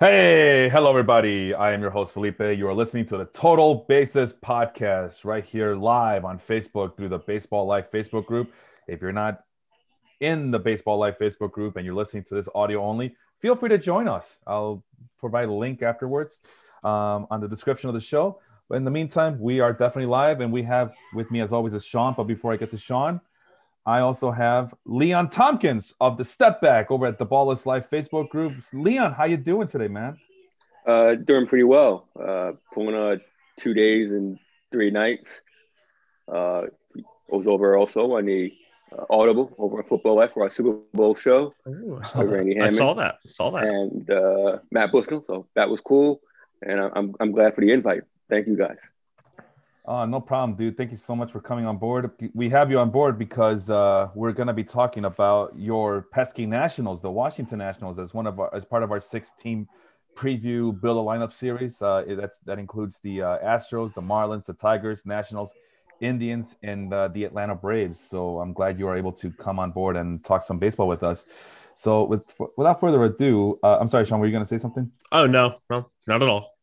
Hey, hello, everybody. I am your host, Felipe. You are listening to the Total Bases podcast right here live on Facebook through the Baseball Life Facebook group. If you're not in the Baseball Life Facebook group and you're listening to this audio only, feel free to join us. I'll provide a link afterwards um, on the description of the show. But in the meantime, we are definitely live, and we have with me, as always, is Sean. But before I get to Sean, I also have Leon Tompkins of the Step Back over at the Ball is Life Facebook group. Leon, how you doing today, man? Uh, doing pretty well. Uh, pulling uh, two days and three nights. Uh, I was over also on the uh, Audible over at Football Life for our Super Bowl show. Ooh, I, saw Randy I saw that. Saw that. And uh, Matt Bushnell. So that was cool. And I'm, I'm glad for the invite. Thank you guys. Uh, no problem, dude. Thank you so much for coming on board. We have you on board because uh, we're going to be talking about your pesky Nationals, the Washington Nationals, as one of our, as part of our six-team preview build a lineup series. Uh, that's that includes the uh, Astros, the Marlins, the Tigers, Nationals, Indians, and uh, the Atlanta Braves. So I'm glad you are able to come on board and talk some baseball with us. So with without further ado, uh, I'm sorry, Sean, were you going to say something? Oh no, no, not at all.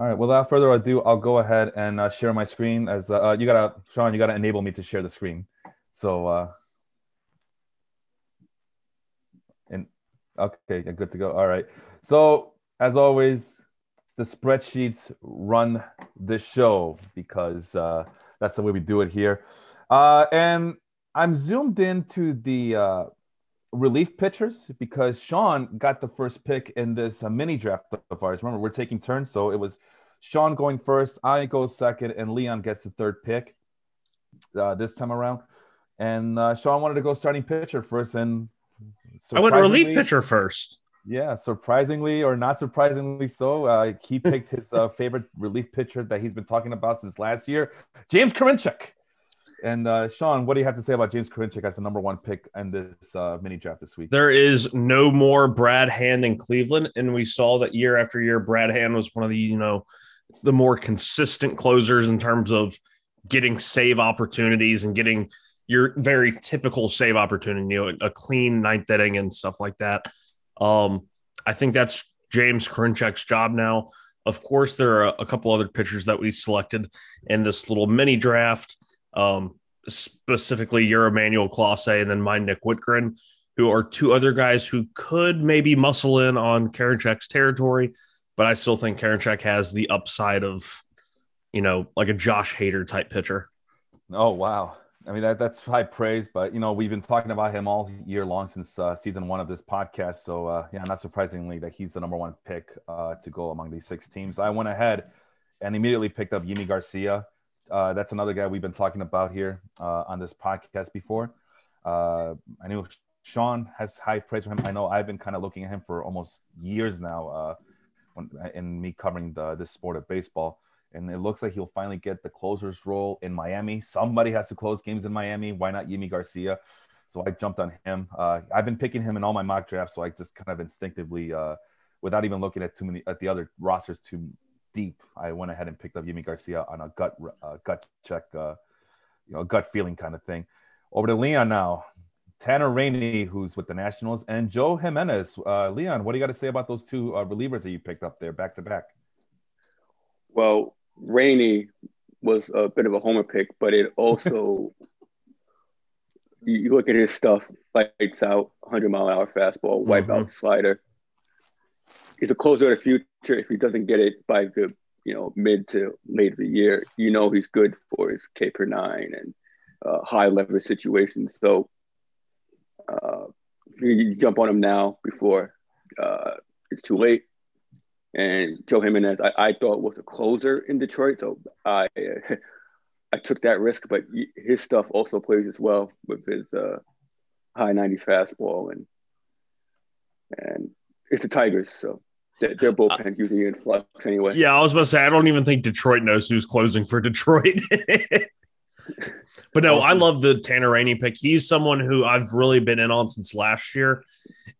All right. Without further ado, I'll go ahead and uh, share my screen. As uh, you gotta, Sean, you gotta enable me to share the screen. So, uh, and okay, good to go. All right. So, as always, the spreadsheets run this show because uh, that's the way we do it here. Uh, and I'm zoomed into the uh, relief pitchers because Sean got the first pick in this uh, mini draft of ours. Remember, we're taking turns, so it was Sean going first, I go second, and Leon gets the third pick uh, this time around. And uh, Sean wanted to go starting pitcher first, and I went relief pitcher first. Yeah, surprisingly or not surprisingly so, uh, he picked his uh, favorite relief pitcher that he's been talking about since last year, James Karinchak. And uh, Sean, what do you have to say about James Karinchak as the number one pick in this uh, mini draft this week? There is no more Brad Hand in Cleveland, and we saw that year after year, Brad Hand was one of the you know the more consistent closers in terms of getting save opportunities and getting your very typical save opportunity, you know, a clean ninth inning and stuff like that. Um, I think that's James Karinchak's job now. Of course, there are a couple other pitchers that we selected in this little mini draft um, specifically your Emmanuel Clase and then my Nick Wittgren, who are two other guys who could maybe muscle in on Karinchak's territory, but I still think Karinchak has the upside of, you know, like a Josh Hader type pitcher. Oh wow. I mean that that's high praise, but you know we've been talking about him all year long since uh, season one of this podcast. So uh, yeah, not surprisingly that he's the number one pick uh, to go among these six teams. I went ahead and immediately picked up Yimi Garcia. Uh, that's another guy we've been talking about here uh, on this podcast before. Uh, I know Sean has high praise for him. I know I've been kind of looking at him for almost years now uh, when, in me covering the, this sport of baseball. And it looks like he'll finally get the closer's role in Miami. Somebody has to close games in Miami. Why not Yimi Garcia? So I jumped on him. Uh, I've been picking him in all my mock drafts, so I just kind of instinctively, uh, without even looking at too many at the other rosters too deep, I went ahead and picked up Yimi Garcia on a gut uh, gut check, uh, you know, gut feeling kind of thing. Over to Leon now. Tanner Rainey, who's with the Nationals, and Joe Jimenez. Uh, Leon, what do you got to say about those two uh, relievers that you picked up there back to back? Well, Rainey was a bit of a homer pick, but it also you look at his stuff, lights out, 100 mile an hour fastball, wipeout mm-hmm. slider. He's a closer of the future if he doesn't get it by the you know mid to late of the year, you know he's good for his K per nine and uh, high leverage situations. So uh, you jump on him now before uh, it's too late. And Joe Jimenez, I, I thought was a closer in Detroit, so I I took that risk. But his stuff also plays as well with his uh, high 90s fastball and and it's the Tigers, so their bullpen uh, usually in flux anyway. Yeah, I was about to say I don't even think Detroit knows who's closing for Detroit. but no, I love the Tanner Rainey pick. He's someone who I've really been in on since last year,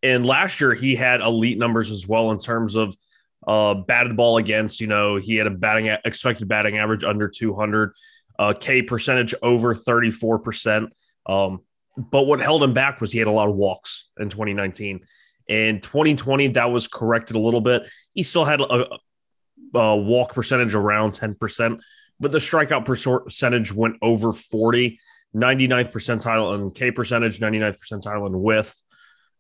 and last year he had elite numbers as well in terms of uh, batted ball against. You know, he had a batting expected batting average under 200, uh, K percentage over 34 percent. Um, but what held him back was he had a lot of walks in 2019 In 2020, that was corrected a little bit. He still had a, a walk percentage around 10%, but the strikeout percentage went over 40, 99th percentile in K percentage, 99th percentile in whiff.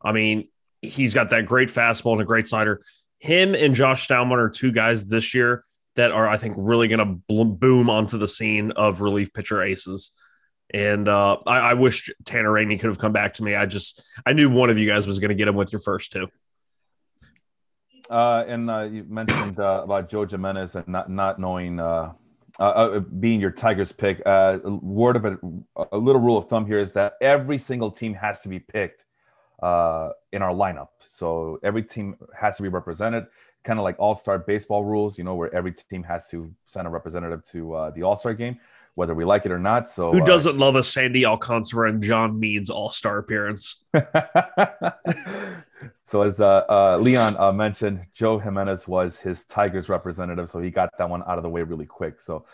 I mean, he's got that great fastball and a great slider. Him and Josh Staumont are two guys this year that are, I think, really going to boom onto the scene of relief pitcher aces. And uh, I, I, wish Tanner Rainey could have come back to me. I just I knew one of you guys was going to get him with your first two. Uh, and uh, you mentioned uh, about Joe Jimenez and not not knowing uh, uh, being your Tigers pick. word of a, a little rule of thumb here is that every single team has to be picked in our lineup. So every team has to be represented kind of like all star baseball rules, you know, where every team has to send a representative to uh, the all star game, whether we like it or not. So, who uh, doesn't uh, love a Sandy Alcantara and John Means all star appearance? so, as uh, uh Leon uh, mentioned, Joe Jimenez was his Tigers representative, so he got that one out of the way really quick. So,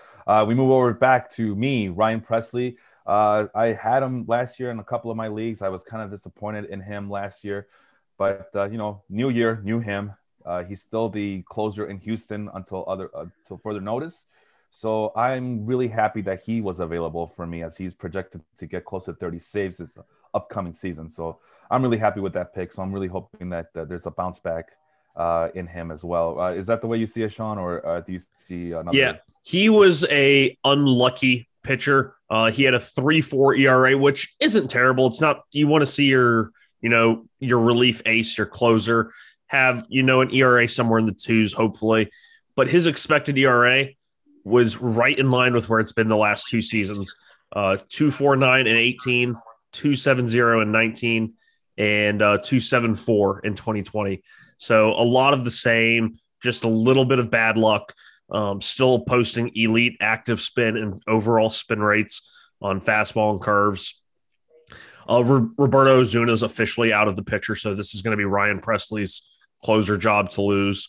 we move over back to me, Ryan Pressly. I had him last year in a couple of my leagues. I was kind of disappointed in him last year, but you know, new year, new him uh, he's still the closer in Houston until other uh, until further notice. So I'm really happy that he was available for me as he's projected to get close to 30 saves this upcoming season. So I'm really happy with that pick. So I'm really hoping that uh, there's a bounce back uh, in him as well. Uh, is that the way you see it, Sean, or uh, do you see another? Yeah, he was a unlucky pitcher. Uh, he had a three four ERA, which isn't terrible. It's not you want to see your you know your relief ace, your closer have, you know, an ERA somewhere in the twos, hopefully. But his expected ERA was right in line with where it's been the last two seasons uh, 249 and 18, 270 and 19, and uh, 274 in 2020. So a lot of the same, just a little bit of bad luck. Um, still posting elite active spin and overall spin rates on fastball and curves. Uh, Roberto Osuna is officially out of the picture, so this is going to be Ryan Pressly's closer job to lose.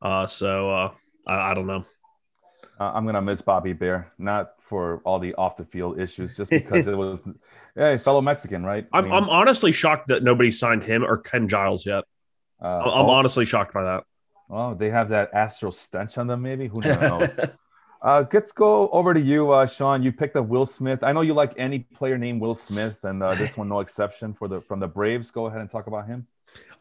Uh, so uh, I, I, don't know. Uh, I'm gonna miss Bobby Bear, not for all the off the field issues, just because it was, yeah, fellow Mexican, right? I am mean, I'm honestly shocked that nobody signed him or Ken Giles yet. Uh, I'm oh, honestly shocked by that. Well, they have that astral stench on them, maybe. Who knows? Uh, let's go over to you, uh, Sean. You picked up Will Smith. I know you like any player named Will Smith, and uh, this one no exception for the from the Braves. Go ahead and talk about him.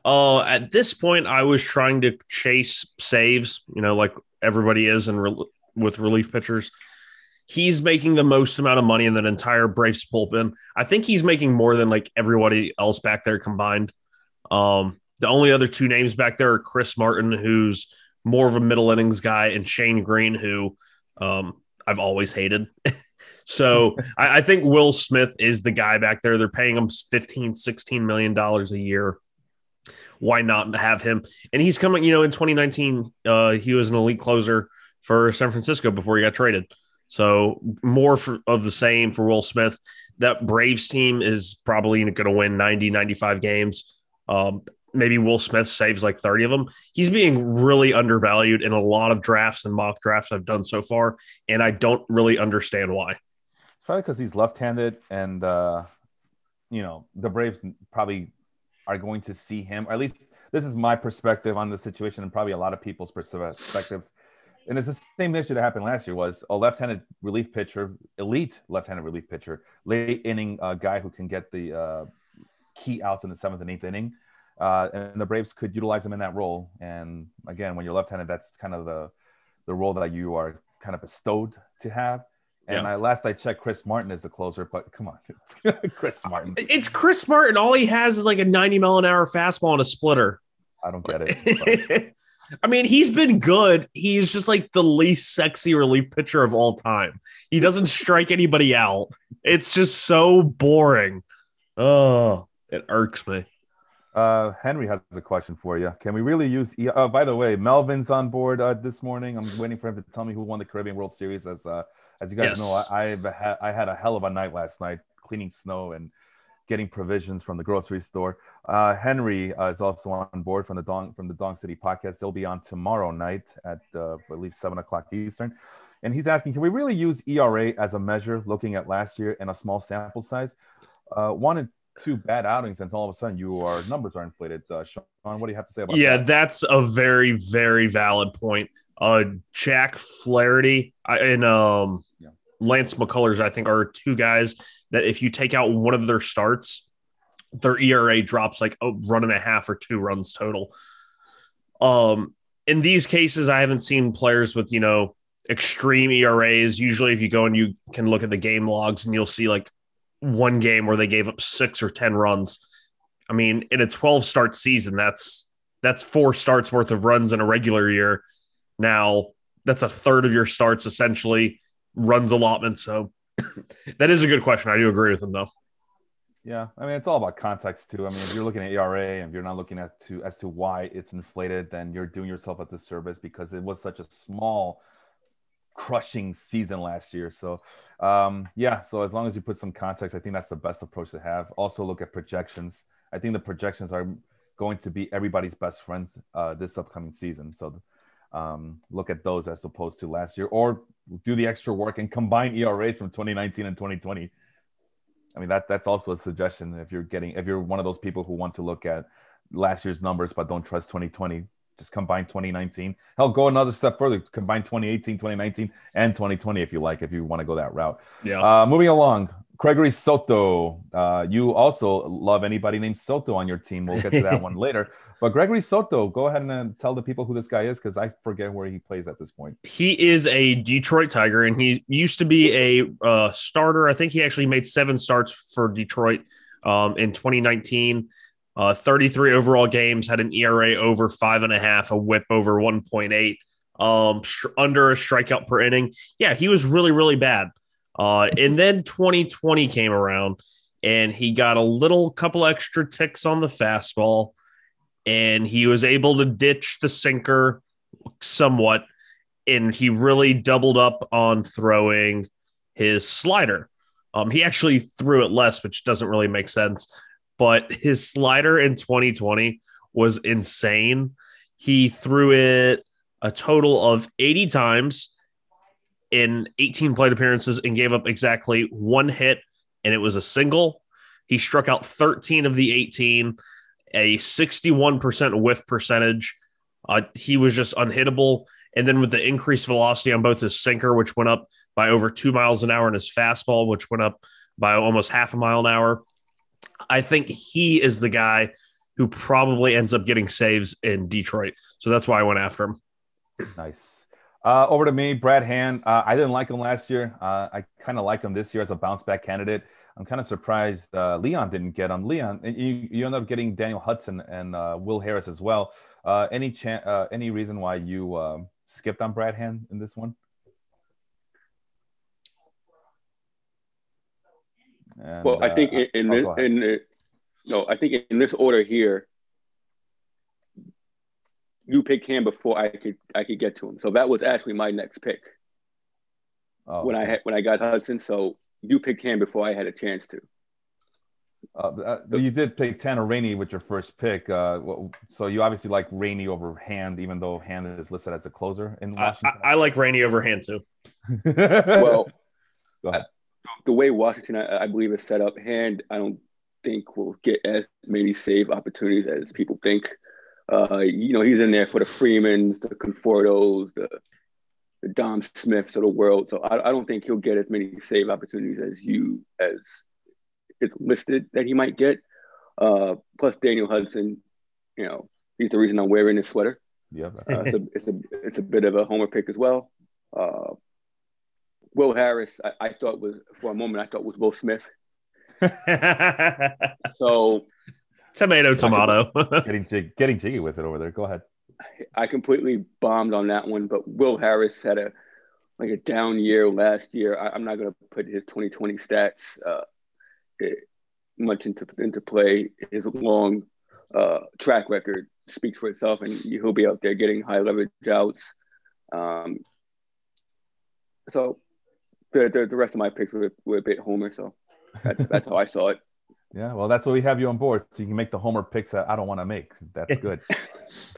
Uh, at this point, I was trying to chase saves, you know, like everybody is and re- with relief pitchers. He's making the most amount of money in that entire Braves bullpen. I think he's making more than like everybody else back there combined. Um, the only other two names back there are Chris Martin, who's more of a middle innings guy, and Shane Greene, who um, I've always hated. so I, I, think Will Smith is the guy back there. They're paying him 15, 16 million dollars a year why not have him? And he's coming, you know, in 2019, uh, he was an elite closer for San Francisco before he got traded. So more for, of the same for Will Smith. That Braves team is probably going to win 90, 95 games. Um, maybe Will Smith saves like 30 of them. He's being really undervalued in a lot of drafts and mock drafts I've done so far. And I don't really understand why. It's probably because he's left handed and, uh, you know, the Braves probably are going to see him, or at least this is my perspective on the situation, and probably a lot of people's perspectives. And it's the same issue that happened last year was a left-handed relief pitcher, elite left-handed relief pitcher, late inning uh, guy who can get the uh, key outs in the seventh and eighth inning. Uh, and the Braves could utilize him in that role. And again, when you're left-handed, that's kind of the the role that you are kind of bestowed to have. And yeah. I, last I checked, Chris Martin is the closer, but come on, Chris Martin. It's Chris Martin. All he has is like a 90 mile an hour fastball and a splitter. I don't get it. I mean, he's been good. He's just like the least sexy relief pitcher of all time. He doesn't strike anybody out. It's just so boring. Oh, it irks me. Uh, Henry has a question for you. Can we really use? E- oh, by the way, Melvin's on board uh, this morning. I'm waiting for him to tell me who won the Caribbean World Series as uh, as you guys yes. know, I, I've had, I had a hell of a night last night cleaning snow and getting provisions from the grocery store. Uh, Henry uh, is also on board from the Dong from the Dong City podcast. They'll be on tomorrow night at uh, I believe seven o'clock Eastern. And he's asking, can we really use ERA as a measure, looking at last year and a small sample size? Uh, one, two bad outings, and all of a sudden your numbers are inflated. Uh, Sean, what do you have to say about that? yeah, that? that's a very, very valid point. Uh, Jack Flaherty and um, Yeah. Lance McCullers, I think, are two guys that if you take out one of their starts, their ERA drops like a run and a half or two runs total. Um, in these cases, I haven't seen players with you know extreme ERAs. Usually, if you go and you can look at the game logs, and you'll see like one game where they gave up six or ten runs. I mean, in a 12 start season, that's that's four starts worth of runs in a regular year. Now, that's a third of your starts essentially runs allotment. So that is a good question. I do agree with him though. Yeah, I mean it's all about context too. I mean, if you're looking at ERA and you're not looking at to as to why it's inflated, then you're doing yourself a disservice because it was such a small, crushing season last year. So, um, yeah. So as long as you put some context, I think that's the best approach to have. Also, look at projections. I think the projections are going to be everybody's best friends uh, this upcoming season. So, um, look at those as opposed to last year, or do the extra work and combine ERAs from 2019 and 2020. I mean that that's also a suggestion if you're getting if you're one of those people who want to look at last year's numbers but don't trust 2020 just combine 2019 hell go another step further combine 2018 2019 and 2020 if you like if you want to go that route Yeah. uh, moving along Gregory Soto uh, you also love anybody named Soto on your team we'll get to that one later but Gregory Soto go ahead and uh, tell the people who this guy is because I forget where he plays at this point he is a Detroit Tiger, and he used to be a uh, starter. I think he actually made seven starts for Detroit um, in 2019. Uh, 33 overall games, had an ERA over five and a half, a WHIP over 1.8, um, sh- under a strikeout per inning. Yeah, he was really, really bad. Uh, and then 2020 came around, and he got a little couple extra ticks on the fastball, and he was able to ditch the sinker somewhat and he really doubled up on throwing his slider. Um, he actually threw it less, which doesn't really make sense. But his slider in 2020 was insane. He threw it a total of 80 times in 18 plate appearances and gave up exactly one hit, and it was a single. He struck out 13 of the 18, a 61% whiff percentage. Uh, he was just unhittable. And then with the increased velocity on both his sinker, which went up by over two miles an hour, and his fastball, which went up by almost half a mile an hour, I think he is the guy who probably ends up getting saves in Detroit. So that's why I went after him. Nice. Uh, over to me, Brad Hand. Uh, I didn't like him last year. Uh, I kind of like him this year as a bounce back candidate. I'm kind of surprised uh, Leon didn't get him. Leon, you, you end up getting Daniel Hudson and uh, Will Harris as well. Uh, any chance? any reason why you skipped on Brad Hand in this one? And, well, I think in, in oh, this, in no, I think in this order here, you pick him before I could I could get to him. So that was actually my next pick Oh, when I had when I got Hudson. So you picked him before I had a chance to. Uh, uh, but you did pick Tanner Rainey with your first pick. Uh, so you obviously like Rainey over Hand, even though Hand is listed as the closer in I, I, Washington. I like Rainey over hand too. Well, Go ahead. the way Washington, I, I believe, is set up, Hand, I don't think will get as many save opportunities as people think. Uh, you know, he's in there for the Freemans, the Confortos, the the Dom Smiths of the world. So I, I don't think he'll get as many save opportunities as you as it's listed that he might get. Uh, plus Daniel Hudson, you know, he's the reason I'm wearing this sweater. yeah. Uh, it's, a, it's a it's a bit of a homer pick as well. Uh, Will Harris, I, I thought was for a moment I thought was Will Smith. So tomato, tomato. getting jig, getting jiggy with it over there. Go ahead. I completely bombed on that one. But Will Harris had a like a down year last year. I, I'm not going to put his 2020 stats uh, it, much into into play. His long uh, track record speaks for itself, and he'll be out there getting high leverage outs. Um, so the, the the rest of my picks were, were a bit homer. So that's, that's how I saw it. Yeah, well, that's what we have you on board, so you can make the homer picks that I don't want to make. That's good.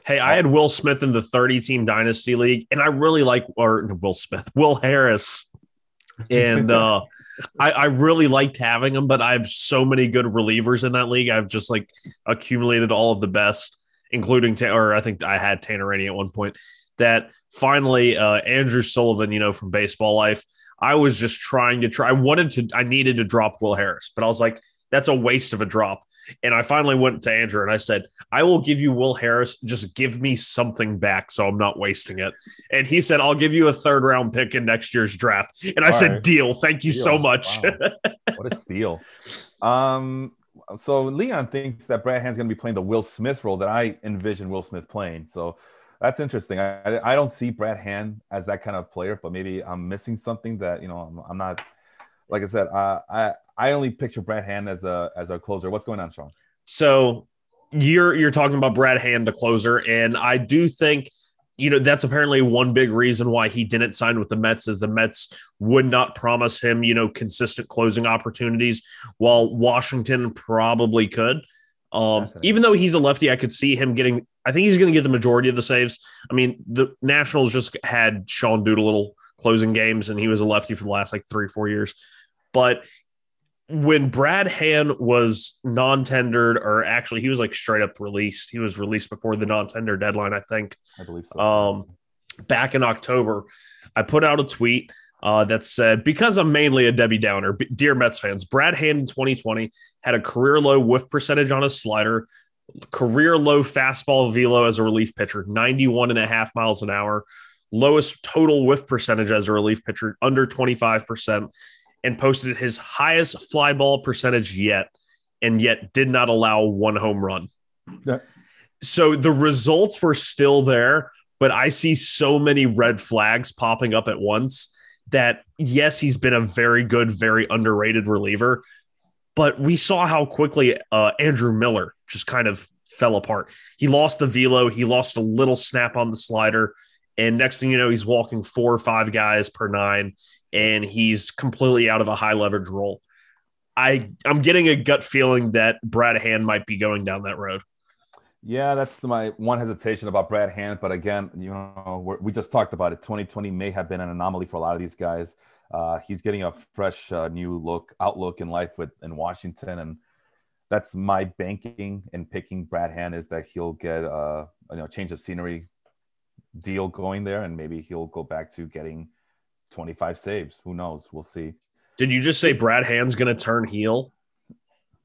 Hey, I had Will Smith in the 30 team dynasty league, and I really like or Will Smith, Will Harris. And uh I, I really liked having him, but I have so many good relievers in that league. I've just like accumulated all of the best, including or I think I had Tanner Rainey at one point. That finally, uh, Andrew Sullivan, you know, from Baseball Life, I was just trying to try. I wanted to, I needed to drop Will Harris, but I was like, that's a waste of a drop. And I finally went to Andrew and I said, I will give you Will Harris. Just give me something back so I'm not wasting it. And he said, I'll give you a third round pick in next year's draft. And I All said, right. deal. Thank you deal. so much. Wow. what a steal. Um, so Leon thinks that Brad Hand's going to be playing the Will Smith role that I envision Will Smith playing. So that's interesting. I, I don't see Brad Hand as that kind of player, but maybe I'm missing something that you know I'm, I'm not. Like I said, uh, I I only picture Brad Hand as a as a closer. What's going on, Sean? So you're you're talking about Brad Hand, the closer, and I do think you know that's apparently one big reason why he didn't sign with the Mets is the Mets would not promise him you know consistent closing opportunities, while Washington probably could. Um, even though he's a lefty, I could see him getting. I think he's going to get the majority of the saves. I mean, the Nationals just had Sean Doolittle closing games, and he was a lefty for the last like three, four years. But when Brad Hand was non-tendered, or actually he was like straight up released. He was released before the non-tender deadline, I think. I believe so. Um, back in October, I put out a tweet uh, that said, because I'm mainly a Debbie Downer, dear Mets fans, Brad Hand in 2020 had a career low whiff percentage on his slider, career low fastball velo as a relief pitcher, 91 and a half miles an hour, lowest total whiff percentage as a relief pitcher, under 25%, and posted his highest fly ball percentage yet, and yet did not allow one home run. Yeah. So the results were still there, but I see so many red flags popping up at once that yes, he's been a very good, very underrated reliever, but we saw how quickly uh, Andrew Miller just kind of fell apart. He lost the velo, he lost a little snap on the slider, and next thing you know, he's walking four or five guys per nine, and he's completely out of a high leverage role. I I'm getting a gut feeling that Brad Hand might be going down that road. Yeah, that's my one hesitation about Brad Hand. But again, you know, we just talked about it. 2020 may have been an anomaly for a lot of these guys. Uh, he's getting a fresh, uh, new look, outlook in life with in Washington, and that's my banking and picking Brad Hand is that he'll get a uh, you know change of scenery deal going there, and maybe he'll go back to getting 25 saves. Who knows? We'll see. Did you just say Brad Hand's going to turn heel?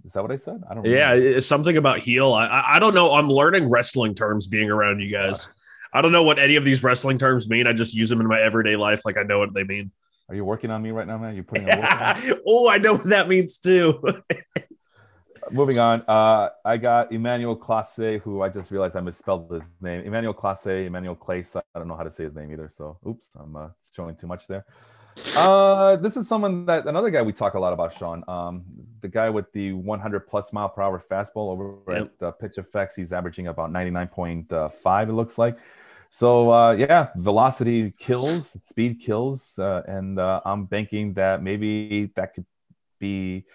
Is that what I said? I don't. Yeah, it's something about heel. I, I don't know. I'm learning wrestling terms being around you guys. I don't know what any of these wrestling terms mean. I just use them in my everyday life, like I know what they mean. Are you working on me right now, man? You're putting? oh, I know what that means too. Moving on, uh, I got Emmanuel Clase, who I just realized I misspelled his name. Emmanuel Clase, Emmanuel Clase. I don't know how to say his name either. So, oops, I'm uh, showing too much there. Uh, this is someone that another guy we talk a lot about, Sean. Um, the guy with the 100 plus mile per hour fastball over yep. at uh, Pitch Effects. He's averaging about 99.5. It looks like. So uh, yeah, velocity kills, speed kills, uh, and uh, I'm banking that maybe that could be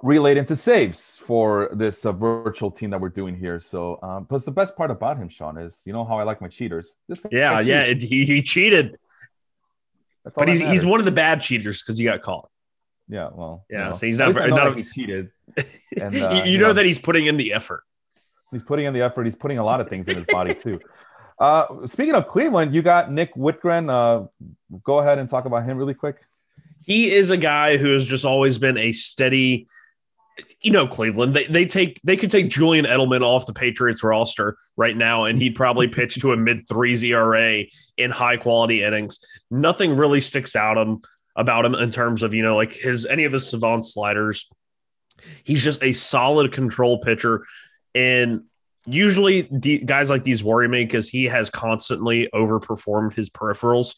relayed into saves for this uh, virtual team that we're doing here. So, um, plus the best part about him, Sean, is you know how I like my cheaters. yeah, yeah, he, he cheated but he's he's one of the bad cheaters because he got caught. Yeah, well, yeah. You know, so he's not, not he cheated. And, uh, you, you know, know, that he's putting in the effort. He's putting in the effort. He's putting a lot of things in his body too. Uh, speaking of Cleveland, you got Nick Wittgren. Uh, go ahead and talk about him really quick. He is a guy who has just always been a steady you know Cleveland they, they take they could take Julian Edelman off the Patriots roster right now and he'd probably mm-hmm. pitch to a mid threes ERA in high quality innings. Nothing really sticks out him about him in terms of you know like his any of his savant sliders. He's just a solid control pitcher and usually the, guys like these worry me because he has constantly overperformed his peripherals.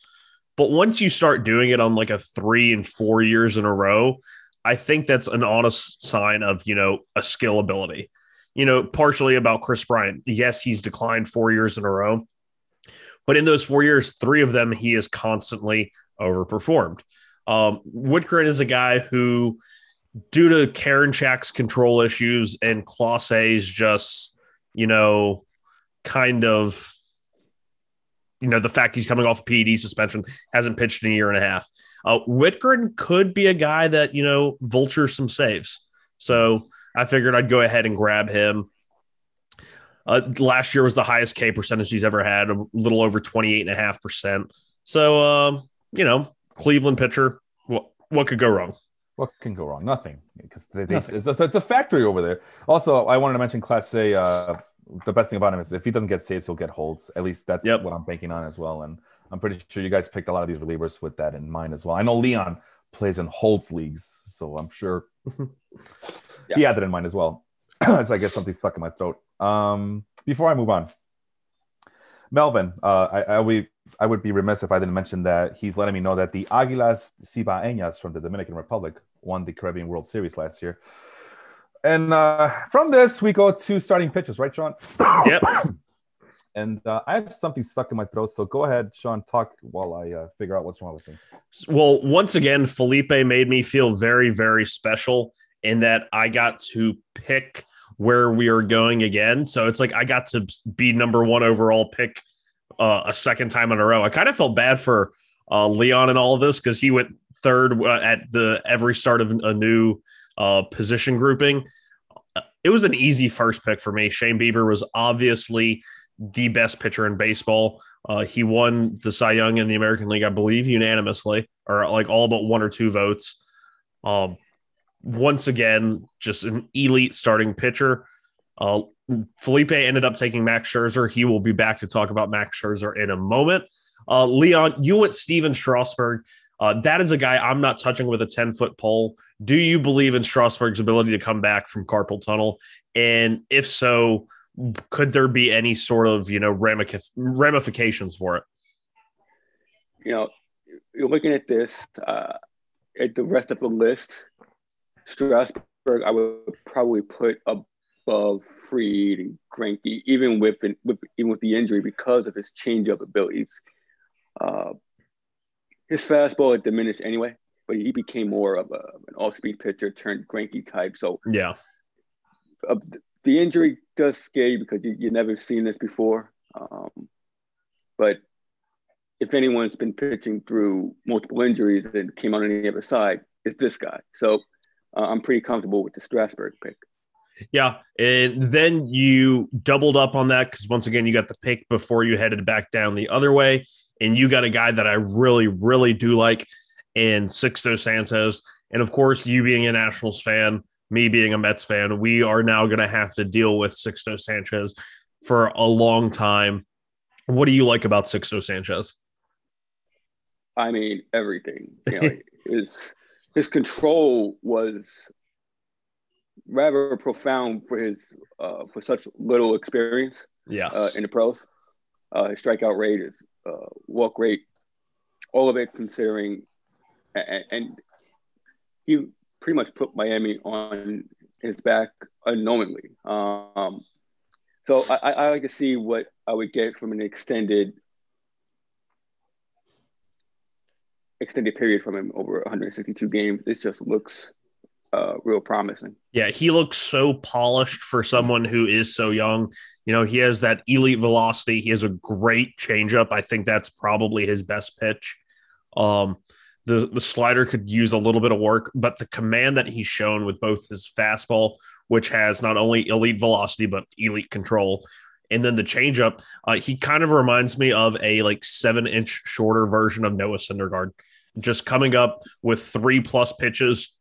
But once you start doing it on like a three and four years in a row, I think that's an honest sign of, you know, a skill ability. You know, partially about Chris Bryant. Yes, he's declined four years in a row, but in those four years, three of them he has constantly overperformed. Um, Wittgren is a guy who, due to Karinchak's control issues and Clase's just, you know, kind of you know the fact he's coming off PED suspension, hasn't pitched in a year and a half. Uh, Wittgren could be a guy that you know vultures some saves. So I figured I'd go ahead and grab him. Uh, last year was the highest K percentage he's ever had, a little over 28.5%. So, um, you know, Cleveland pitcher, what, what could go wrong? What can go wrong? Nothing, because they, they, it's, it's, a factory over there. Also, I wanted to mention Clase. Uh, the best thing about him is if he doesn't get saves, he'll get holds. At least that's yep. what I'm banking on as well. And I'm pretty sure you guys picked a lot of these relievers with that in mind as well. I know Leon plays in holds leagues, so I'm sure yeah. he had that in mind as well. as I get something stuck in my throat. Um, before I move on, Melvin, uh, I, I, we, I would be remiss if I didn't mention that he's letting me know that the Águilas Cibaeñas from the Dominican Republic won the Caribbean World Series last year. And uh, from this, we go to starting pitches, right, Sean? Yep. and uh, I have something stuck in my throat. So go ahead, Sean, talk while I uh, figure out what's wrong with me. Well, once again, Felipe made me feel very, very special in that I got to pick where we are going again. So it's like I got to be number one overall pick uh, a second time in a row. I kind of felt bad for uh, Leon and all of this because he went third uh, at the every start of a new uh, position grouping. It was an easy first pick for me. Shane Bieber was obviously the best pitcher in baseball. Uh, he won the Cy Young in the American League, I believe, unanimously, or like all but one or two votes. Um, once again, just an elite starting pitcher. Uh, Felipe ended up taking Max Scherzer. He will be back to talk about Max Scherzer in a moment. Uh, Leon, you went Stephen Strasburg. Uh, that is a guy I'm not touching with a 10 foot pole. Do you believe in Strasburg's ability to come back from carpal tunnel? And if so, could there be any sort of you know ramifications for it? You know, you're looking at this uh, at the rest of the list. Strasburg, I would probably put above Fried and Greinke, even with, with even with the injury because of his change changeup abilities. Uh, his fastball had diminished anyway, but he became more of a, an off-speed pitcher turned Greinke type. So yeah, uh, the injury does scare you because you, have never seen this before. Um, but if anyone's been pitching through multiple injuries and came out on the other side, it's this guy. So uh, I'm pretty comfortable with the Strasburg pick. Yeah, and then you doubled up on that because once again you got the pick before you headed back down the other way, and you got a guy that I really, really do like in Sixto Sanchez, and of course you being a Nationals fan, me being a Mets fan, we are now going to have to deal with Sixto Sanchez for a long time. What do you like about Sixto Sanchez? I mean everything. You know, his his control was rather profound for his uh, for such little experience. Yes. Uh, in the pros, uh, his strikeout rate, his uh, walk rate, all of it considering, and, and, he pretty much put Miami on his back unknowingly. Um, so I, I like to see what I would get from an extended extended period from him over 162 games. This just looks uh, real promising. Yeah, he looks so polished for someone who is so young. You know, he has that elite velocity. He has a great changeup. I think that's probably his best pitch. Um, the the slider could use a little bit of work, but the command that he's shown with both his fastball, which has not only elite velocity but elite control, and then the changeup, uh, he kind of reminds me of a like seven inch shorter version of Noah Syndergaard, just coming up with three plus pitches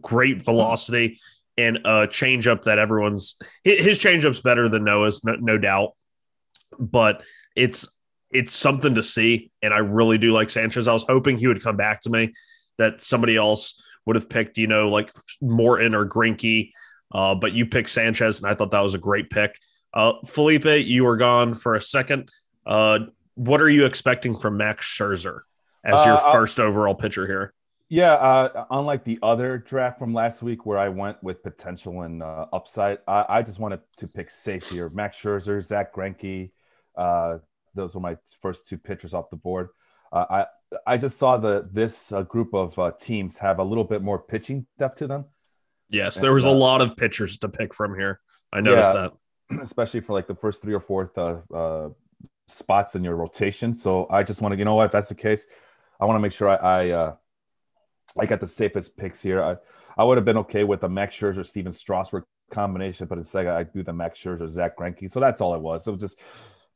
great velocity and a changeup that everyone's his changeup's better than Noah's, no, no doubt. But it's it's something to see, and I really do like Sanchez. I was hoping he would come back to me, that somebody else would have picked, you know, like Morton or Greinke, uh, but you picked Sanchez, and I thought that was a great pick. Uh, Felipe, you were gone for a second. Uh, what are you expecting from Max Scherzer as your uh, first overall pitcher here? Yeah, uh, unlike the other draft from last week where I went with potential and uh, upside, I, I, just wanted to pick safe here. Max Scherzer, Zack Greinke, uh, those were my first two pitchers off the board. Uh, I I just saw the this uh, group of uh, teams have a little bit more pitching depth to them. Yes, there was a lot of pitchers to pick from here. I noticed yeah, that, especially for like the first three or fourth spots in your rotation. So I just want to, you know what, if that's the case, I want to make sure I I, uh, I got the safest picks here. I, I would have been okay with the Max Scherzer, Stephen Strasburg combination, but instead I do the Max Scherzer, Zack Greinke. So that's all it was. It was just,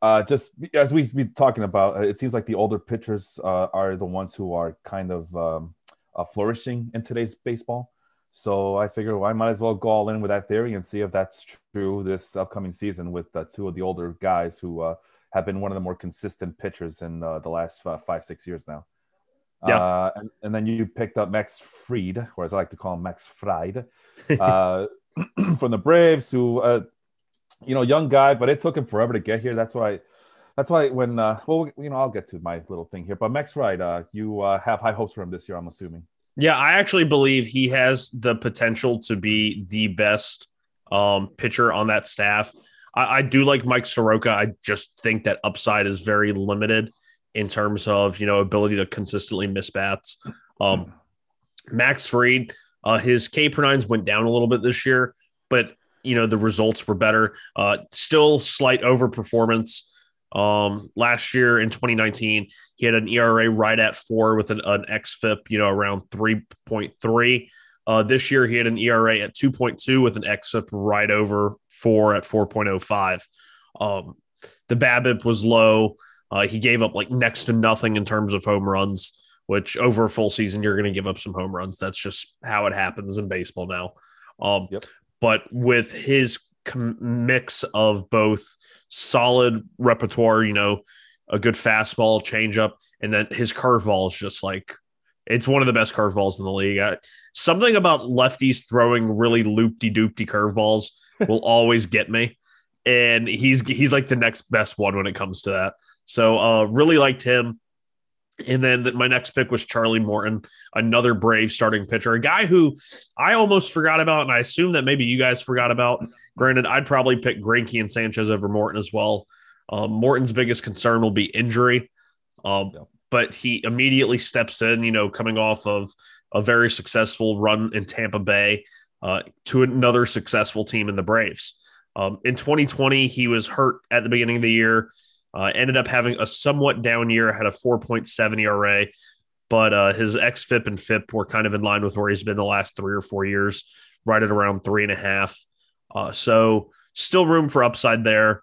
uh, just as we've been talking about, it seems like the older pitchers uh, are the ones who are kind of um, uh, flourishing in today's baseball. So I figure well, I might as well go all in with that theory and see if that's true this upcoming season with uh, two of the older guys who uh, have been one of the more consistent pitchers in uh, the last uh, five, six years now. Yeah. Uh, and, and, then you picked up Max Fried, or as I like to call him, Max Fried, uh, from the Braves, who, uh, you know, young guy, but it took him forever to get here. That's why, that's why when, uh, well, you know, I'll get to my little thing here. But Max Fried, uh, you uh, have high hopes for him this year, I'm assuming. Yeah, I actually believe he has the potential to be the best um, pitcher on that staff. I, I do like Mike Soroka. I just think that upside is very limited in terms of you know ability to consistently miss bats. Um, Max Fried, uh, his K per nines went down a little bit this year, but you know the results were better. Uh, still slight overperformance. Um, last year in 2019, he had an ERA right at four with an, an xFIP, you know, around 3.3. Uh, this year, he had an ERA at 2.2 with an xFIP right over four at 4.05. Um, the BABIP was low. Uh, he gave up like next to nothing in terms of home runs, which over a full season, you're going to give up some home runs. That's just how it happens in baseball now. Um, yep. But with his com- mix of both solid repertoire, you know, a good fastball, changeup, and then his curveball is just like it's one of the best curveballs in the league. I, something about lefties throwing really loopy doopty curveballs will always get me, and he's he's like the next best one when it comes to that. So uh, really liked him. And then my next pick was Charlie Morton, another Brave starting pitcher, a guy who I almost forgot about, and I assume that maybe you guys forgot about. Granted, I'd probably pick Greinke and Sanchez over Morton as well. Um, Morton's biggest concern will be injury, um, but he immediately steps in. You know, coming off of a very successful run in Tampa Bay uh, to another successful team in the Braves. Um, in 2020, he was hurt at the beginning of the year. Uh, ended up having a somewhat down year, had a 4.7 ERA, but uh, his xFIP and FIP were kind of in line with where he's been the last three or four years, right at around three and a half. Uh, so still room for upside there.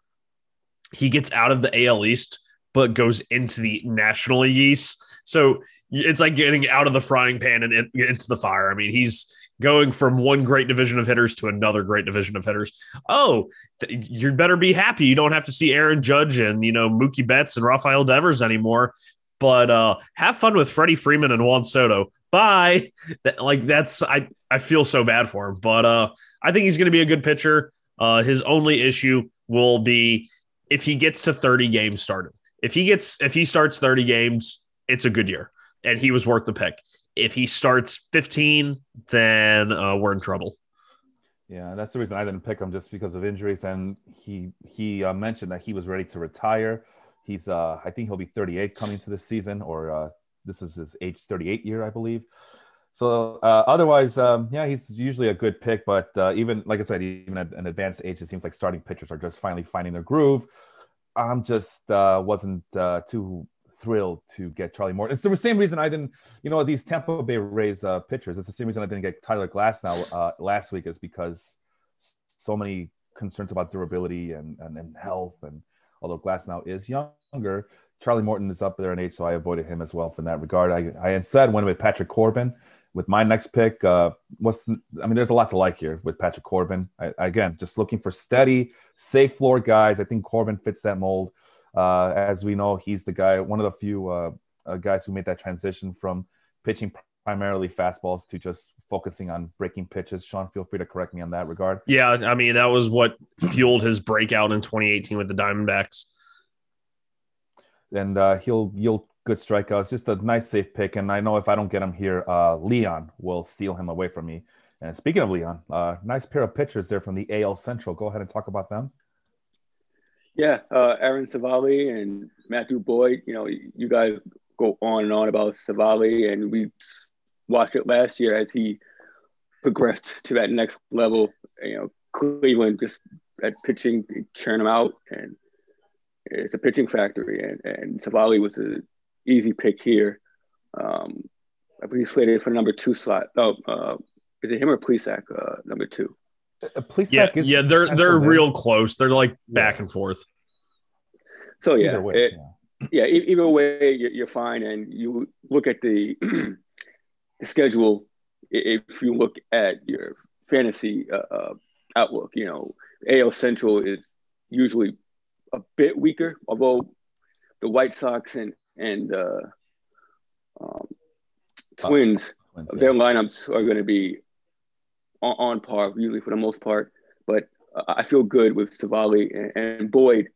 He gets out of the AL East, but goes into the National East. So it's like getting out of the frying pan and into the fire. I mean, he's going from one great division of hitters to another great division of hitters. Oh, th- you better be happy. You don't have to see Aaron Judge and, you know, Mookie Betts and Rafael Devers anymore. But uh, have fun with Freddie Freeman and Juan Soto. Bye. That, like that's I I feel so bad for him, but uh, I think he's going to be a good pitcher. Uh, his only issue will be if he gets to 30 games started. If he gets if he starts 30 games, it's a good year, and he was worth the pick. If he starts 15, then uh, we're in trouble. Yeah, that's the reason I didn't pick him just because of injuries. And he he uh, mentioned that he was ready to retire. He's uh, I think he'll be 38 coming to this season, or uh, this is his age 38 year, I believe. So uh, otherwise, um, yeah, he's usually a good pick. But uh, even like I said, even at an advanced age, it seems like starting pitchers are just finally finding their groove. I'm just uh, wasn't uh, too thrilled to get Charlie Morton. It's the same reason I didn't, you know, these Tampa Bay Rays uh, pitchers. It's the same reason I didn't get Tyler Glasnow uh, last week is because so many concerns about durability and, and, and health. And although Glasnow is younger, Charlie Morton is up there in age, so I avoided him as well from that regard. I, I instead went with Patrick Corbin with my next pick. Uh, what's I mean, there's a lot to like here with Patrick Corbin. I, again, just looking for steady, safe floor guys. I think Corbin fits that mold. Uh, as we know, he's the guy, one of the few uh, uh, guys who made that transition from pitching primarily fastballs to just focusing on breaking pitches. Sean, feel free to correct me on that regard. Yeah, I mean that was what fueled his breakout in 2018 with the Diamondbacks. And uh, he'll yield good strikeouts. Just a nice safe pick. And I know if I don't get him here, uh, Leon will steal him away from me. And speaking of Leon, uh, nice pair of pitchers there from the AL Central. Go ahead and talk about them. Yeah, uh, Aaron Civale and Matthew Boyd. You know, you guys go on and on about Savali, and we watched it last year as he progressed to that next level. You know, Cleveland just at pitching churn him out, and it's a pitching factory, and and Civale was an easy pick here. Um, I believe slated for number two slot. Oh, uh, is it him or Plesac, uh, number two? Please, Yeah, yeah, they're they're real close. They're like back and forth. So yeah, Either way, it- yeah. yeah, e- either way, you're, you're fine. And you look at the, the schedule. If you look at your fantasy uh, uh, outlook, you know, AL Central is usually a bit weaker, although the White Sox and and uh, um, Twins, Twins, yeah. their lineups are going to be on, on par usually for the most part. But uh, I feel good with Civale and, and Boyd.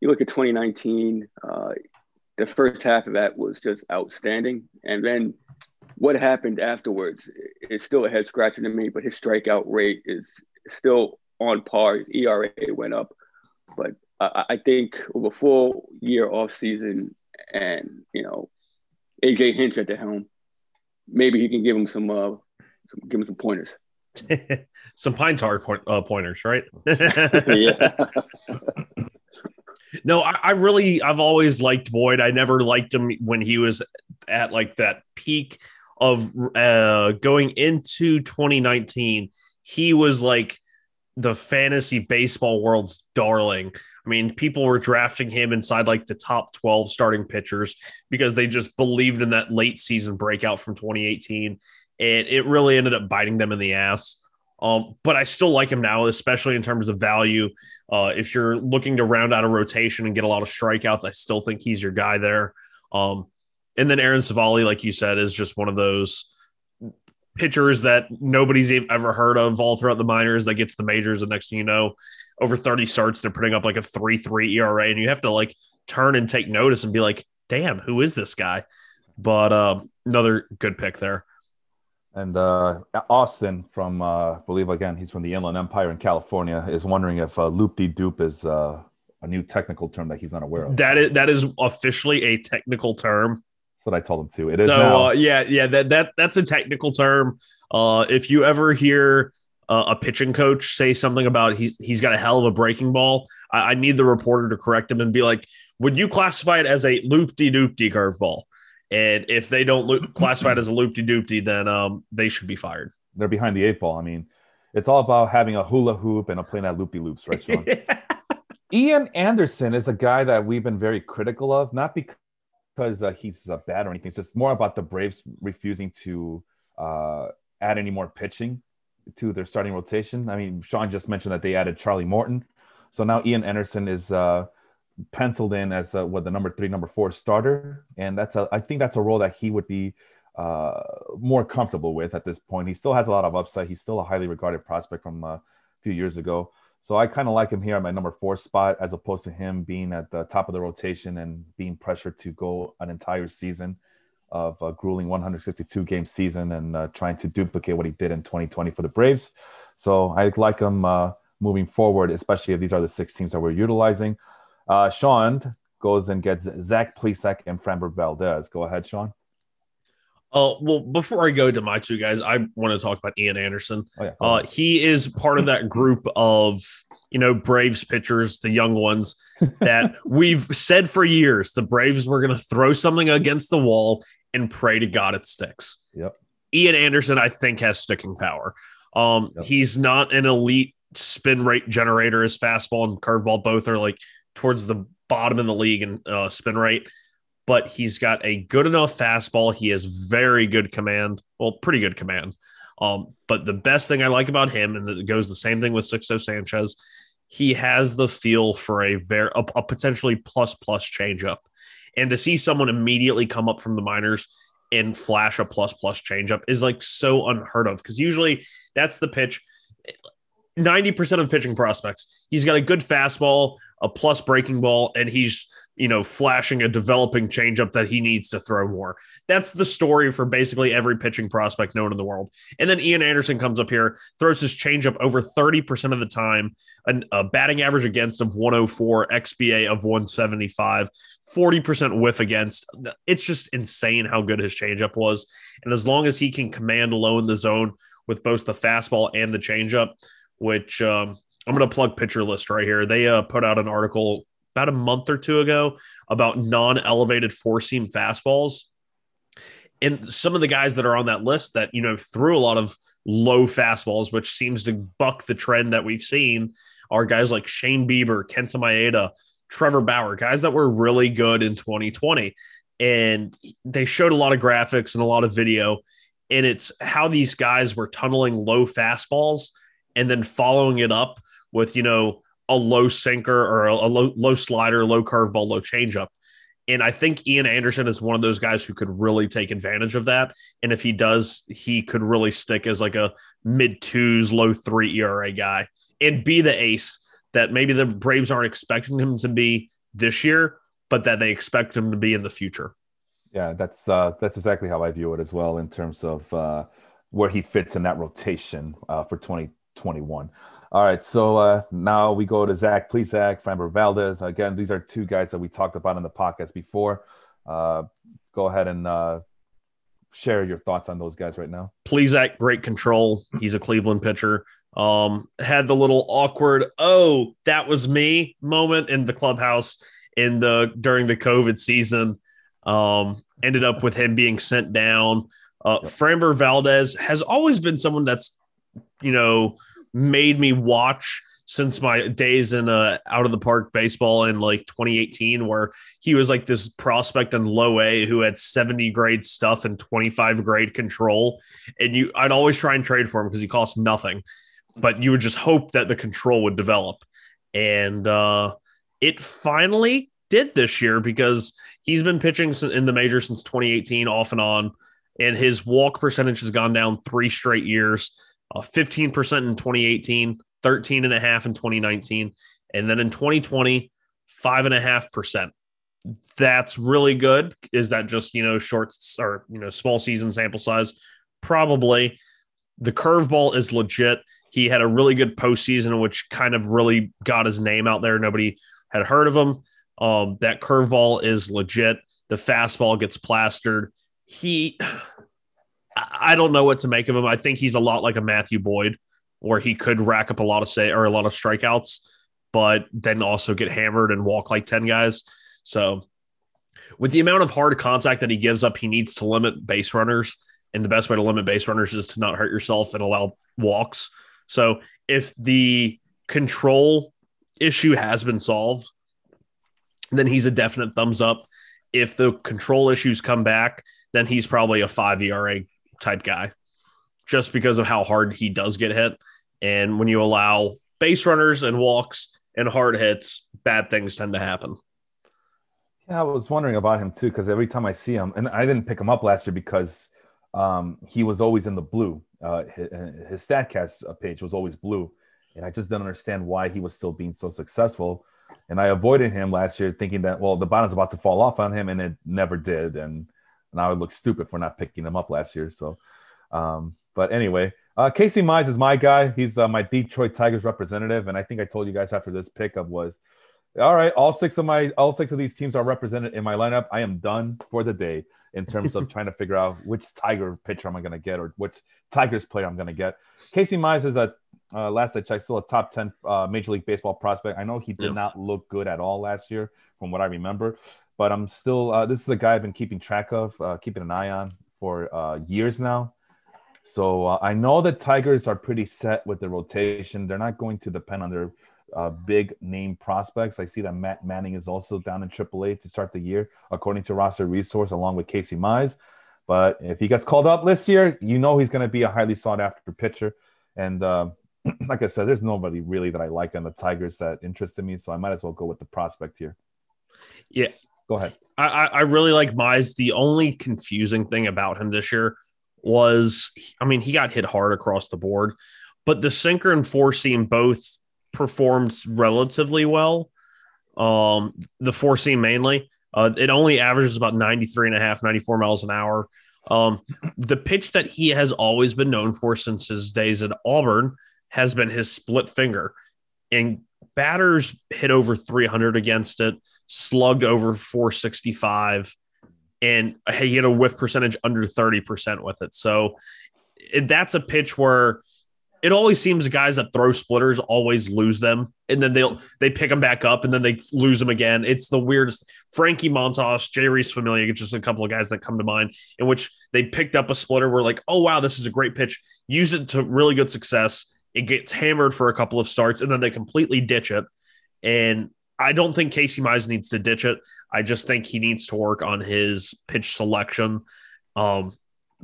You look at 2019, uh, the first half of that was just outstanding. And then what happened afterwards is still a head scratcher to me, but his strikeout rate is still on par. His ERA went up. But I, I think with a full year off season and, you know, AJ Hinch at the helm, maybe he can give him some, uh, some give him some pointers. Some pine tar point, uh, pointers, right? yeah. No, I, I really, I've always liked Boyd. I never liked him when he was at like that peak of uh, going into 2019. He was like the fantasy baseball world's darling. I mean, people were drafting him inside like the top 12 starting pitchers because they just believed in that late season breakout from 2018. And it really ended up biting them in the ass. Um, but I still like him now, especially in terms of value. Uh, if you're looking to round out a rotation and get a lot of strikeouts, I still think he's your guy there. Um, and then Aaron Civale, like you said, is just one of those pitchers that nobody's ev- ever heard of all throughout the minors that gets the majors. And next thing you know, over 30 starts, they're putting up like a 3 3 ERA. And you have to like turn and take notice and be like, damn, who is this guy? But uh, another good pick there. And uh, Austin from, uh, I believe again, he's from the Inland Empire in California, is wondering if uh, loop de dupe is uh, a new technical term that he's not aware of. That is that is officially a technical term. That's what I told him too. It is so now. uh, yeah, yeah, that that that's a technical term. Uh, if you ever hear uh, a pitching coach say something about he's he's got a hell of a breaking ball, I, I need the reporter to correct him and be like, "Would you classify it as a loop de doop de curveball?" And if they don't loop, classify it as a loop de doop de, then um, they should be fired. They're behind the eight ball. I mean, it's all about having a hula hoop and a playing that loopy loops, right, Sean? Ian Anderson is a guy that we've been very critical of, not because uh, he's uh, bad or anything. It's just more about the Braves refusing to uh, add any more pitching to their starting rotation. I mean, Sean just mentioned that they added Charlie Morton, so now Ian Anderson is uh, penciled in as uh, what the number three, number four starter, and that's a, I think that's a role that he would be uh, more comfortable with at this point. He still has a lot of upside. He's still a highly regarded prospect from uh, a few years ago. So I kind of like him here at my number four spot, as opposed to him being at the top of the rotation and being pressured to go an entire season of a grueling 162 game season and uh, trying to duplicate what he did in 2020 for the Braves. So I like him uh, moving forward, especially if these are the six teams that we're utilizing. Uh, Sean goes and gets Zach Plesac and Framber Valdez. Go ahead, Sean. Uh, well, before I go to my two guys, I want to talk about Ian Anderson. Oh yeah. Uh, he is part of that group of you know Braves pitchers, the young ones that we've said for years the Braves were going to throw something against the wall and pray to God it sticks. Yep. Ian Anderson, I think, has sticking power. Um, Yep. he's not an elite spin rate generator. His fastball and curveball both are like towards the bottom in the league in uh, spin rate, but he's got a good enough fastball. He has very good command. Well, pretty good command. Um, but the best thing I like about him, and it goes the same thing with Sixto Sanchez, he has the feel for a very a, a potentially plus plus changeup, and to see someone immediately come up from the minors and flash a plus plus changeup is like so unheard of because usually that's the pitch. 90% of pitching prospects, he's got a good fastball, a plus breaking ball, and he's, you know, flashing a developing changeup that he needs to throw more. That's the story for basically every pitching prospect known in the world. And then Ian Anderson comes up here, throws his changeup over 30% of the time, an, a batting average against of 104, XBA of 175, 40% whiff against. It's just insane how good his changeup was. And as long as he can command low in the zone with both the fastball and the changeup, which um, I'm going to plug Pitcher List right here. They uh, put out an article about a month or two ago about non-elevated four seam fastballs. And some of the guys that are on that list that, you know, threw a lot of low fastballs, which seems to buck the trend that we've seen, are guys like Shane Bieber, Kenta Maeda, Trevor Bauer, guys that were really good in 2020. And they showed a lot of graphics and a lot of video. And it's how these guys were tunneling low fastballs and then following it up with, you know, a low sinker or a, low, low slider, low curveball, low changeup. And I think Ian Anderson is one of those guys who could really take advantage of that. And if he does, he could really stick as like a mid twos, low three ERA guy and be the ace that maybe the Braves aren't expecting him to be this year, but that they expect him to be in the future. Yeah, that's uh, that's exactly how I view it as well in terms of uh, where he fits in that rotation uh, for 2021. All right, so uh, now we go to Zach Please, Zach Framber Valdez. Again, these are two guys that we talked about in the podcast before. Uh, go ahead and uh, share your thoughts on those guys right now. Plesac, great control. He's a Cleveland pitcher. Um, had the little awkward, oh, that was me moment in the clubhouse in the during the COVID season. Um, ended up with him being sent down. Uh. Framber Valdez has always been someone that's, you know, made me watch since my days in uh, out of the park baseball in like 2018, where he was like this prospect in low A who had 70 grade stuff and 25 grade control. And you, I'd always try and trade for him because he cost nothing, but you would just hope that the control would develop. And uh, it finally did this year because he's been pitching in the major since 2018, off and on, and his walk percentage has gone down three straight years uh, 15% in 2018, 13 and a half in 2019, and then in 2020, five and a half percent. That's really good. Is that just, you know, shorts or, you know, small season sample size? Probably. The curveball is legit. He had a really good postseason, which kind of really got his name out there. Nobody had heard of him. Um, that curveball is legit. The fastball gets plastered. He I don't know what to make of him. I think he's a lot like a Matthew Boyd, where he could rack up a lot of say or a lot of strikeouts, but then also get hammered and walk like 10 guys. So with the amount of hard contact that he gives up, he needs to limit base runners. And the best way to limit base runners is to not hurt yourself and allow walks. So if the control issue has been solved, then he's a definite thumbs up. If the control issues come back, then he's probably a five ERA type guy just because of how hard he does get hit. And when you allow base runners and walks and hard hits, bad things tend to happen. Yeah, I was wondering about him too, because every time I see him, and I didn't pick him up last year because um, he was always in the blue. Uh, his, his StatCast uh, page was always blue, and I just didn't understand why he was still being so successful. And I avoided him last year, thinking that well, the bottom's about to fall off on him, and it never did. And and I would look stupid for not picking him up last year. So, um, but anyway, uh, Casey Mize is my guy. He's uh, my Detroit Tigers representative, and I think I told you guys after this pickup was, all right, all six of my all six of these teams are represented in my lineup. I am done for the day in terms of trying to figure out which Tiger pitcher am I going to get or which Tigers player I'm going to get. Casey Mize is a uh, last I checked, still a top ten uh, Major League Baseball prospect. I know he did yeah. not look good at all last year, from what I remember, but I'm still uh, this is a guy I've been keeping track of, uh, keeping an eye on for uh, years now. So uh, I know the Tigers are pretty set with the rotation. They're not going to depend on their uh, big name prospects. I see that Matt Manning is also down in AAA to start the year, according to Roster Resource, along with Casey Mize. But if he gets called up this year, you know he's going to be a highly sought after pitcher. And uh, like I said, there's nobody really that I like on the Tigers that interested me, so I might as well go with the prospect here. Yeah, Go ahead. I, I really like Mize. The only confusing thing about him this year was, I mean, he got hit hard across the board, but the sinker and four seam both performed relatively well. Um, the four seam mainly, uh, it only averages about 93 and a half, 94 miles an hour. Um, the pitch that he has always been known for since his days at Auburn has been his split finger. And batters hit over 300 against it, slugged over 465, and he had a whiff percentage under 30% with it. So that's a pitch where it always seems guys that throw splitters always lose them and then they'll they pick them back up and then they lose them again. It's the weirdest. Frankie Montas, Jeurys Familia, just a couple of guys that come to mind in which they picked up a splitter. We're like, oh wow, this is a great pitch. Use it to really good success. It gets hammered for a couple of starts and then they completely ditch it. And I don't think Casey Mize needs to ditch it. I just think he needs to work on his pitch selection. Um,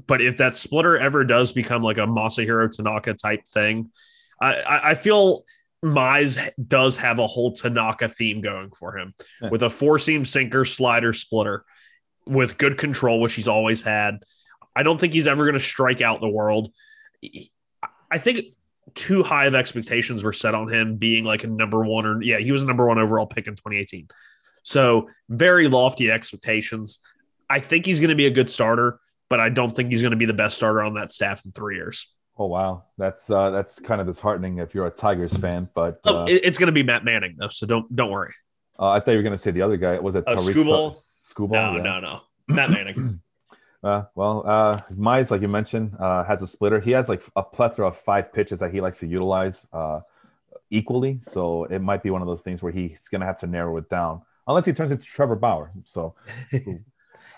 but if that splitter ever does become like a Masahiro Tanaka type thing, I, I, feel Mize does have a whole Tanaka theme going for him yeah. with a four seam sinker, slider, splitter with good control, which he's always had. I don't think he's ever going to strike out the world. I think too high of expectations were set on him being like a number one or yeah, he was a number one overall pick in 2018. So very lofty expectations. I think he's going to be a good starter but I don't think he's going to be the best starter on that staff in three years. Oh wow, that's uh, that's kind of disheartening if you're a Tigers fan. But oh, uh, oh, it's going to be Matt Manning though, so don't don't worry. Uh, I thought you were going to say the other guy. Was it uh, Skubal? Skubal? No, yeah. no, no, Matt Manning. Uh, well, uh, Mize, like you mentioned, uh, has a splitter. He has like a plethora of five pitches that he likes to utilize uh, equally. So it might be one of those things where he's going to have to narrow it down, unless he turns into Trevor Bauer. So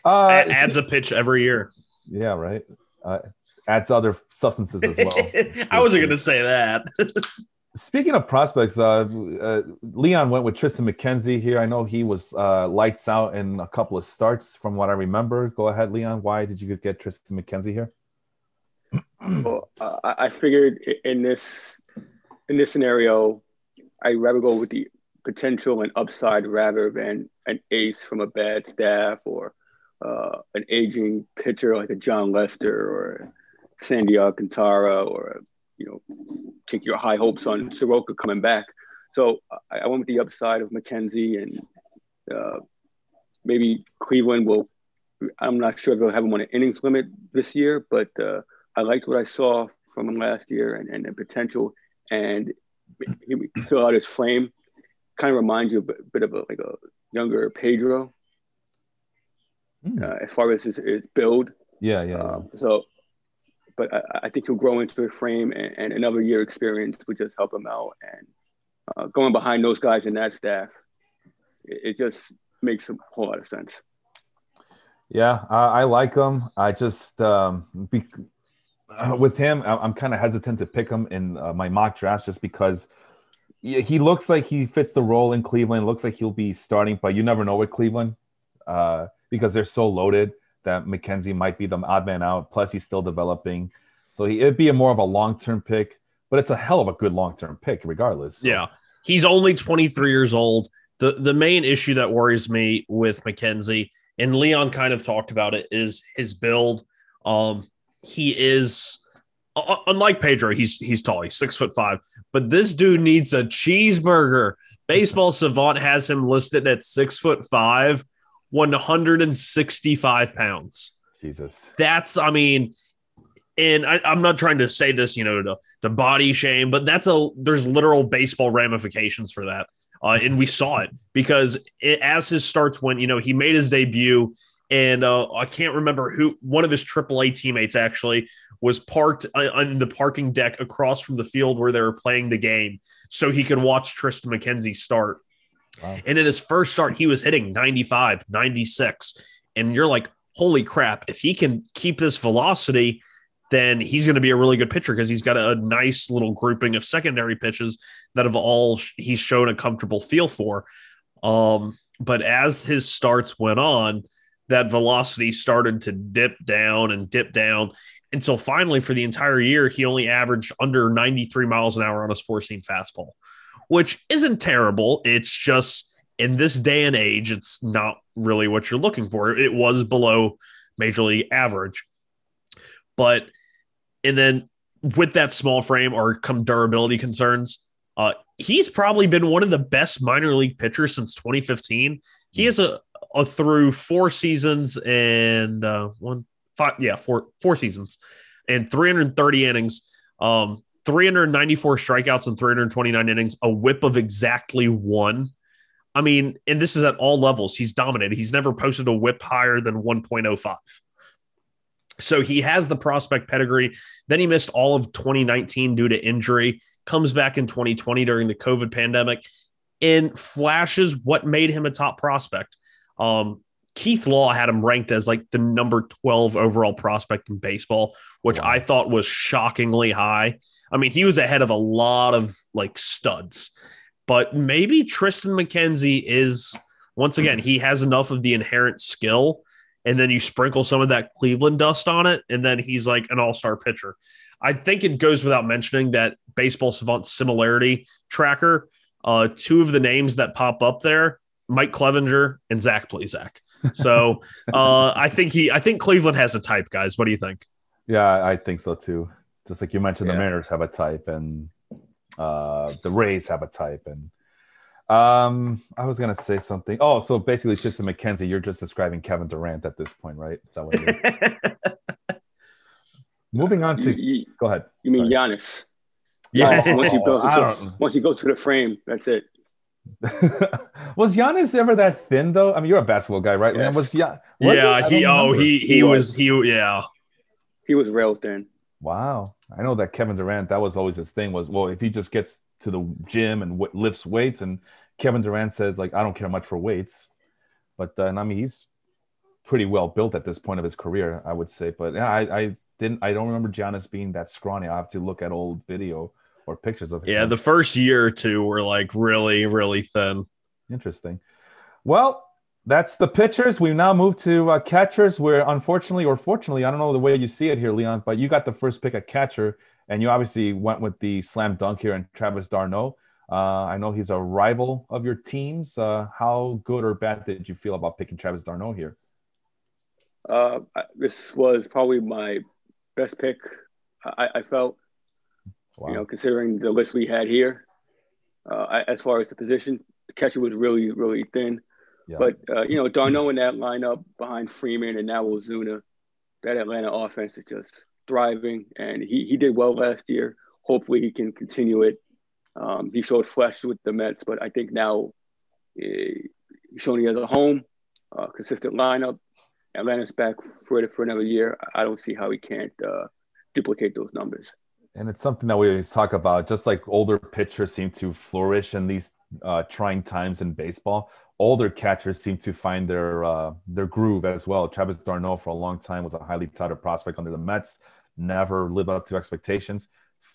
Uh, adds a pitch every year. Yeah, right. Uh, adds other substances as well. I wasn't going to say that. Speaking of prospects, uh, uh, Leon went with Triston McKenzie here. I know he was uh, lights out in a couple of starts, from what I remember. Go ahead, Leon. Why did you get Triston McKenzie here? well, I figured in this in this scenario, I'd rather go with the potential and upside rather than an ace from a bad staff or uh, an aging pitcher like a Jon Lester or Sandy Alcantara or you know take your high hopes on Soroka coming back. So I, I went with the upside of McKenzie and uh, maybe Cleveland will. I'm not sure if they'll have him on an innings limit this year, but uh, I liked what I saw from him last year and, and the potential. And he fill out his frame. Kind of reminds you a bit, bit of a, like a younger Pedro mm. uh, as far as his, his build. Yeah, yeah. Um, so, but I, I, think he'll grow into a frame, and, and, another year experience would just help him out. And uh, going behind those guys and that staff, it, it just makes a whole lot of sense. Yeah, I, I like him. I just um, be, uh, with him, I'm kind of hesitant to pick him in uh, my mock drafts just because he looks like he fits the role in Cleveland. Looks like he'll be starting, but you never know with Cleveland. Uh, because they're so loaded that McKenzie might be the odd man out. Plus, he's still developing, so he, it'd be a more of a long term pick. But it's a hell of a good long term pick, regardless. Yeah, he's only 23 years old. the The main issue that worries me with McKenzie, and Leon kind of talked about it, is his build. Um, he is unlike Pedro. He's he's tall. He's six foot five, but this dude needs a cheeseburger. Baseball Savant has him listed at six foot five 165 pounds. Jesus. That's, I mean, and I, am not trying to say this, you know, to, to body shame, but that's a, there's literal baseball ramifications for that. Uh, and we saw it because it, as his starts went, you know, he made his debut and uh, I can't remember who, one of his AAA teammates actually was parked uh, on the parking deck across from the field where they were playing the game so he could watch Triston McKenzie start. And in his first start, he was hitting 95, 96. And you're like, holy crap, if he can keep this velocity, then he's going to be a really good pitcher because he's got a, nice little grouping of secondary pitches that have all he's shown a comfortable feel for. Um, but as his starts went on, that velocity started to dip down and dip down until finally, for the entire year, he only averaged under 93 miles an hour on his four seam fastball which isn't terrible. It's just in this day and age, it's not really what you're looking for. It was below major league average. But, and then with that small frame or come durability concerns, uh, he's probably been one of the best minor league pitchers since 2015. He has a, a through four seasons and uh, one, five, yeah, four, four seasons and 330 innings. Um, 394 strikeouts and 329 innings, a whip of exactly one. I mean, and this is at all levels. He's dominated. He's never posted a whip higher than 1.05. So he has the prospect pedigree. Then he missed all of 2019 due to injury, comes back in 2020 during the COVID pandemic, and flashes what made him a top prospect. Um, Keith Law had him ranked as like the number 12 overall prospect in baseball, which wow. I thought was shockingly high. I mean, he was ahead of a lot of like studs, but maybe Triston McKenzie is, once again, he has enough of the inherent skill and then you sprinkle some of that Cleveland dust on it, and then he's like an all star pitcher. I think it goes without mentioning that Baseball Savant similarity tracker, uh, two of the names that pop up there, Mike Clevinger and Zach Plesac. So uh, I think he, I think Cleveland has a type, guys. What do you think? Yeah, I think so too. Just like you mentioned, yeah. the Mariners have a type, and uh, the Rays have a type, and um, I was gonna say something. Oh, so basically, just Triston McKenzie, you're just describing Kevin Durant at this point, right? Is that what it is? Moving on to you, you, go ahead. You mean Sorry. Giannis? Yeah. once you go to, once you go to the frame, that's it. was Giannis ever that thin though? I mean, you're a basketball guy, right? Yes. Was yeah? Was yeah, he oh he he, he was, was he yeah. He was real thin. Wow, I know that Kevin Durant. That was always his thing. Was well, if he just gets to the gym and w- lifts weights. And Kevin Durant says, like, I don't care much for weights, but uh, and I mean, he's pretty well built at this point of his career, I would say. But yeah, I, I didn't, I don't remember Giannis being that scrawny. I have to look at old video or pictures of him. Yeah, the first year or two were like really, really thin. Interesting. Well, that's the pitchers. We now move to uh, catchers, where unfortunately or fortunately, I don't know the way you see it here, Leon, but you got the first pick at catcher. And you obviously went with the slam dunk here and Travis d'Arnaud. Uh, I know he's a rival of your teams. Uh, how good or bad did you feel about picking Travis d'Arnaud here? Uh, this was probably my best pick. I, I felt, wow. you know, considering the list we had here, uh, as far as the position, the catcher was really, really thin. Yeah. But uh, you know, d'Arnaud in that lineup behind Freeman and now Ozuna, that Atlanta offense is just thriving, and he, he did well last year. Hopefully, he can continue it. Um, he showed flesh with the Mets, but I think now eh, he's showing he has a home, uh, consistent lineup. Atlanta's back for it for another year. I don't see how he can't uh, duplicate those numbers. And it's something that we always talk about. Just like older pitchers seem to flourish in these uh, trying times in baseball, older catchers seem to find their uh, their groove as well. Travis d'Arnaud for a long time was a highly touted prospect under the Mets never lived up to expectations.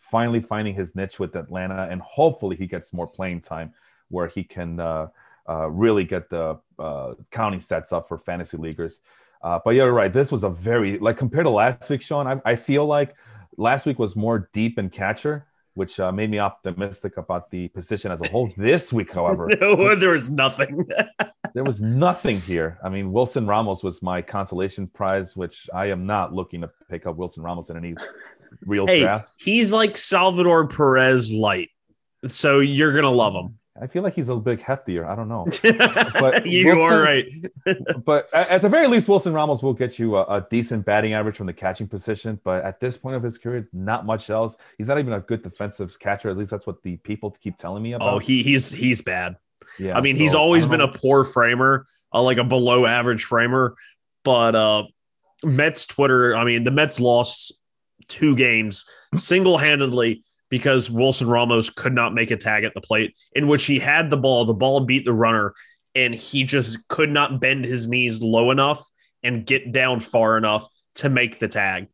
Finally, finding his niche with Atlanta, and hopefully he gets more playing time where he can uh, uh, really get the uh, counting sets up for fantasy leaguers. Uh, but you're right. This was a very like compared to last week, Sean. I, I feel like last week was more deep in catcher, which uh, made me optimistic about the position as a whole. This week, however, no, there was nothing. there was nothing here. I mean, Wilson Ramos was my consolation prize, which I am not looking to pick up Wilson Ramos in any real hey, drafts. He's like Salvador Perez light, so you're gonna love him. I feel like he's a bit heftier. I don't know. But you Wilson, are right. but at the very least, Wilson Ramos will get you a, a, decent batting average from the catching position. But at this point of his career, not much else. He's not even a good defensive catcher. At least that's what the people keep telling me about. Oh, he he's he's bad. Yeah, I mean, so, he's always been know. a poor framer, uh, like a below average framer. But uh, Mets Twitter, I mean, the Mets lost two games single handedly because Wilson Ramos could not make a tag at the plate, in which he had the ball, the ball beat the runner, and he just could not bend his knees low enough and get down far enough to make the tag.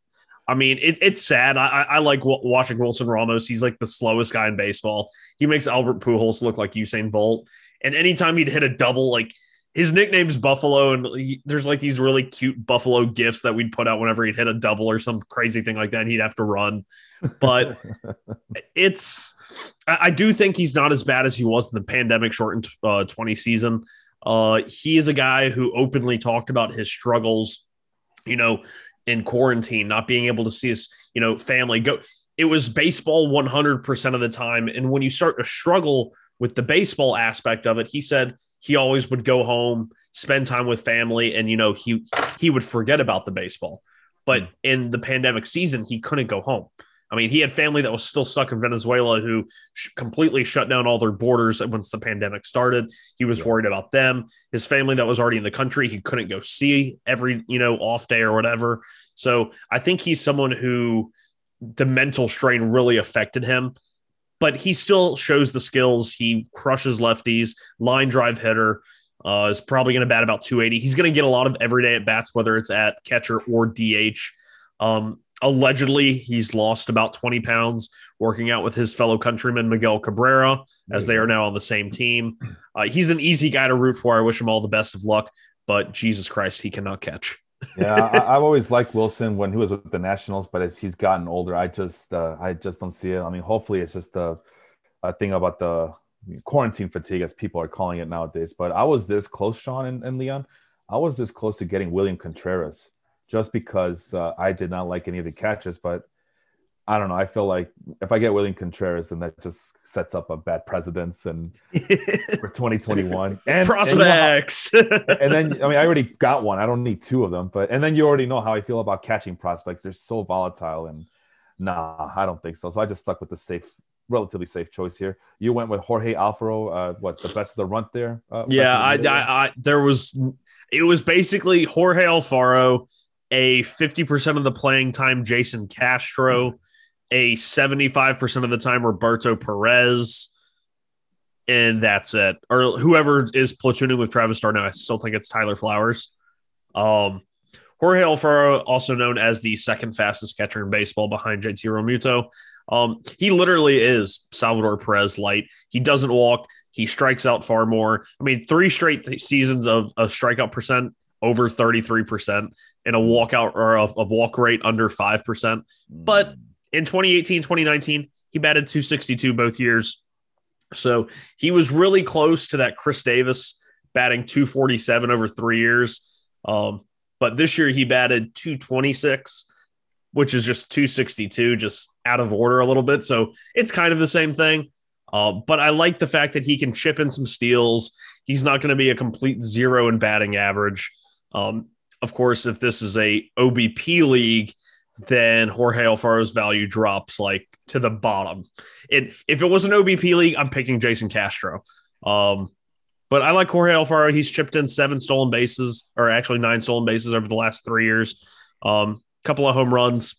I mean, it, it's sad. I, I like watching Wilson Ramos. He's like the slowest guy in baseball. He makes Albert Pujols look like Usain Bolt. And anytime he'd hit a double, like his nickname's Buffalo, and he, there's like these really cute Buffalo gifts that we'd put out whenever he'd hit a double or some crazy thing like that. And he'd have to run, but it's I, I, do think he's not as bad as he was in the pandemic shortened uh, 20 season. Uh, he is a guy who openly talked about his struggles, you know, in quarantine, not being able to see his, you know, family go. It was baseball 100% of the time. And when you start to struggle with the baseball aspect of it, he said he always would go home, spend time with family, and you know he he would forget about the baseball. But hmm. in the pandemic season, he couldn't go home. I mean, he had family that was still stuck in Venezuela who sh- completely shut down all their borders once the pandemic started. He was yeah. worried about them. His family that was already in the country, he couldn't go see every, you know, off day or whatever. So I think he's someone who the mental strain really affected him, but he still shows the skills. He crushes lefties, line drive hitter. Uh, is probably going to bat about 280. He's going to get a lot of everyday at bats, whether it's at catcher or DH. Um, allegedly, he's lost about 20 pounds working out with his fellow countryman Miguel Cabrera, as they are now on the same team. Uh, he's an easy guy to root for. I wish him all the best of luck, but Jesus Christ, he cannot catch yeah, I, have always liked Wilson when he was with the Nationals, but as he's gotten older, I just uh, I just don't see it. I mean, hopefully it's just a, a thing about the quarantine fatigue, as people are calling it nowadays. But I was this close, Sean and, and Leon. I was this close to getting William Contreras just because uh, I did not like any of the catches, but I don't know. I feel like if I get William Contreras, then that just sets up a bad precedence and for 2021 and prospects. And, you know and, then I mean, I already got one. I don't need two of them. But and then you already know how I feel about catching prospects. They're so volatile, and nah, I don't think so. So I just stuck with the safe, relatively safe choice here. You went with Jorge Alfaro. Uh, what the best of the runt there? Uh, yeah, I, I, I there was it was basically Jorge Alfaro, a 50% of the playing time Jason Castro a 75% of the time Roberto Perez. And that's it. Or whoever is platooning with Travis d'Arnaud. I still think it's Tyler Flowers. Um, Jorge Alfaro, also known as the second fastest catcher in baseball behind JT Realmuto. Um, he literally is Salvador Perez light. He doesn't walk. He strikes out far more. I mean, three straight th- seasons of a strikeout percent over 33% and a walkout or a, a walk rate under 5%. But in 2018, 2019, he batted 262 both years. So he was really close to that Chris Davis batting 247 over three years. Um, but this year he batted 226, which is just 262, just out of order a little bit. So it's kind of the same thing. Uh, but I like the fact that he can chip in some steals. He's not going to be a complete zero in batting average. Um, of course, if this is a OBP league, then Jorge Alfaro's value drops like to the bottom. It if it was an OBP league, I'm picking Jason Castro. Um, but I like Jorge Alfaro. He's chipped in seven stolen bases, or actually nine stolen bases over the last three years. Um, couple of home runs.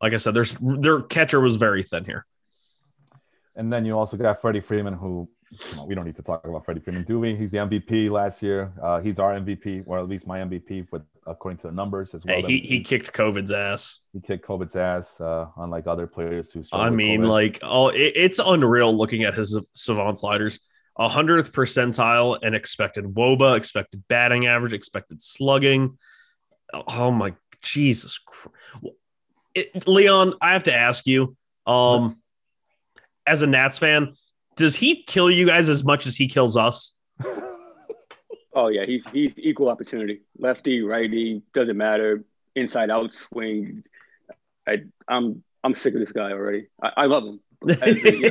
Like I said, there's their catcher was very thin here. And then you also got Freddie Freeman, who we don't need to talk about Freddie Freeman, do we? He's the MVP last year. Uh, he's our MVP, or at least my MVP, with according to the numbers as well. Hey, he, he kicked COVID's ass. He kicked COVID's ass, uh, unlike other players who. I mean, like, oh, it, it's unreal looking at his savant sliders. A hundredth percentile and expected WOBA, expected batting average, expected slugging. Oh my Jesus, it, Leon! I have to ask you, um, as a Nats fan, does he kill you guys as much as he kills us? Oh yeah, he's he's equal opportunity. Lefty, righty, doesn't matter. Inside out swing. I I'm I'm sick of this guy already. I, I love him. I, you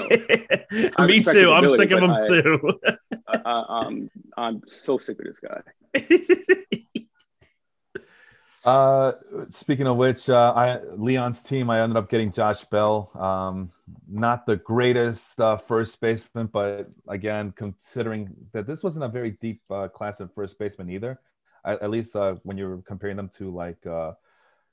know, Me too. I'm sick of him I, too. I, I'm I'm so sick of this guy. Uh, speaking of which, uh, I Leon's team, I ended up getting Josh Bell. Um, not the greatest uh, first baseman, but again, considering that this wasn't a very deep uh, class of first baseman either, at, at least uh, when you're comparing them to like uh,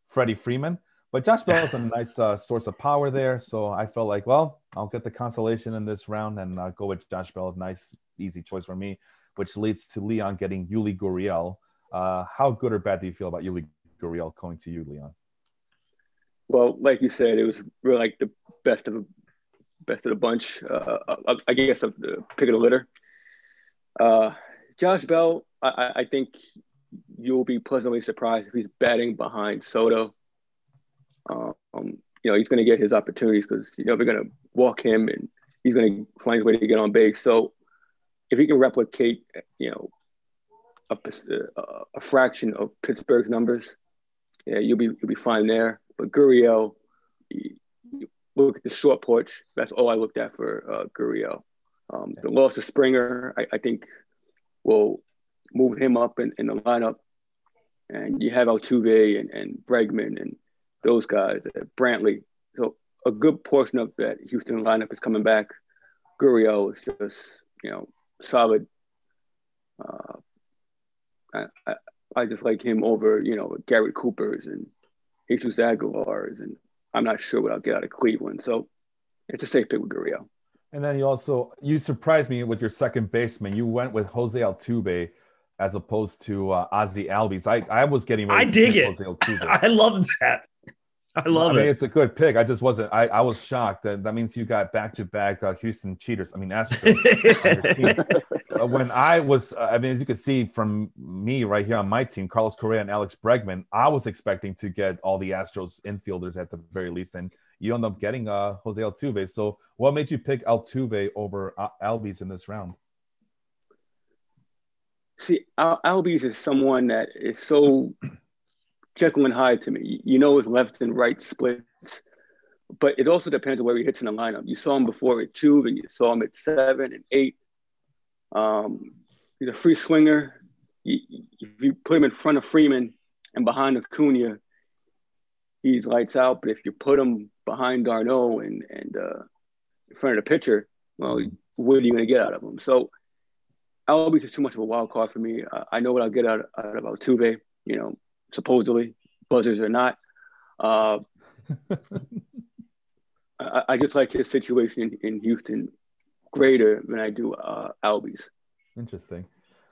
Freddie Freeman. But Josh Bell is a nice uh, source of power there, so I felt like, well, I'll get the consolation in this round and uh, go with Josh Bell. Nice, easy choice for me, which leads to Leon getting Yuli Gurriel. Uh, how good or bad do you feel about Yuli Gurriel going to you, Leon? Well, like you said, it was really like the best of best of the bunch. Uh, I guess of the pick of the litter. Uh, Josh Bell, I, I think you'll be pleasantly surprised if he's batting behind Soto. Um, you know, he's going to get his opportunities because you know they're going to walk him and he's going to find his way to get on base. So if he can replicate, you know, a, a fraction of Pittsburgh's numbers, yeah, you'll be you'll be fine there. But Gurriel, look at the short porch. That's all I looked at for uh, Gurriel. Um, the loss of Springer, I, I, think, will move him up in, in the lineup. And you have Altuve and, and Bregman and those guys, uh, Brantley. So a good portion of that Houston lineup is coming back. Gurriel is just, you know, solid. Uh, I, I, I just like him over, you know, Garrett Cooper's and Jesus Aguilar's, and I'm not sure what I'll get out of Cleveland. So it's a safe pick with Gurriel. And then you also you surprised me with your second baseman. You went with Jose Altuve as opposed to uh, Ozzie Albies. I, I was getting I dig it. I love that. I love I mean, it. It's a good pick. I just wasn't. I, I was shocked. That that means you got back to back Houston cheaters. I mean, Astros. uh, when I was, uh, I mean, as you can see from me right here on my team, Carlos Correa and Alex Bregman, I was expecting to get all the Astros infielders at the very least, and you end up getting uh, Jose Altuve. So, what made you pick Altuve over uh, Albies in this round? See, Al- Albies is someone that is so Jekyll and Hyde to me. You know his left and right splits, but it also depends on where he hits in the lineup. You saw him before at two, and you saw him at seven and eight. Um, he's a free swinger. You, if you put him in front of Freeman and behind Acuna, he's lights out. But if you put him behind d'Arnaud and and uh, in front of the pitcher, well, what are you going to get out of him? So Albies is too much of a wild card for me. Uh, I know what I'll get out, out of Altuve. You know, supposedly buzzers or not. Uh, I, I, just like his situation in, in, Houston greater than I do uh, Albies. Interesting.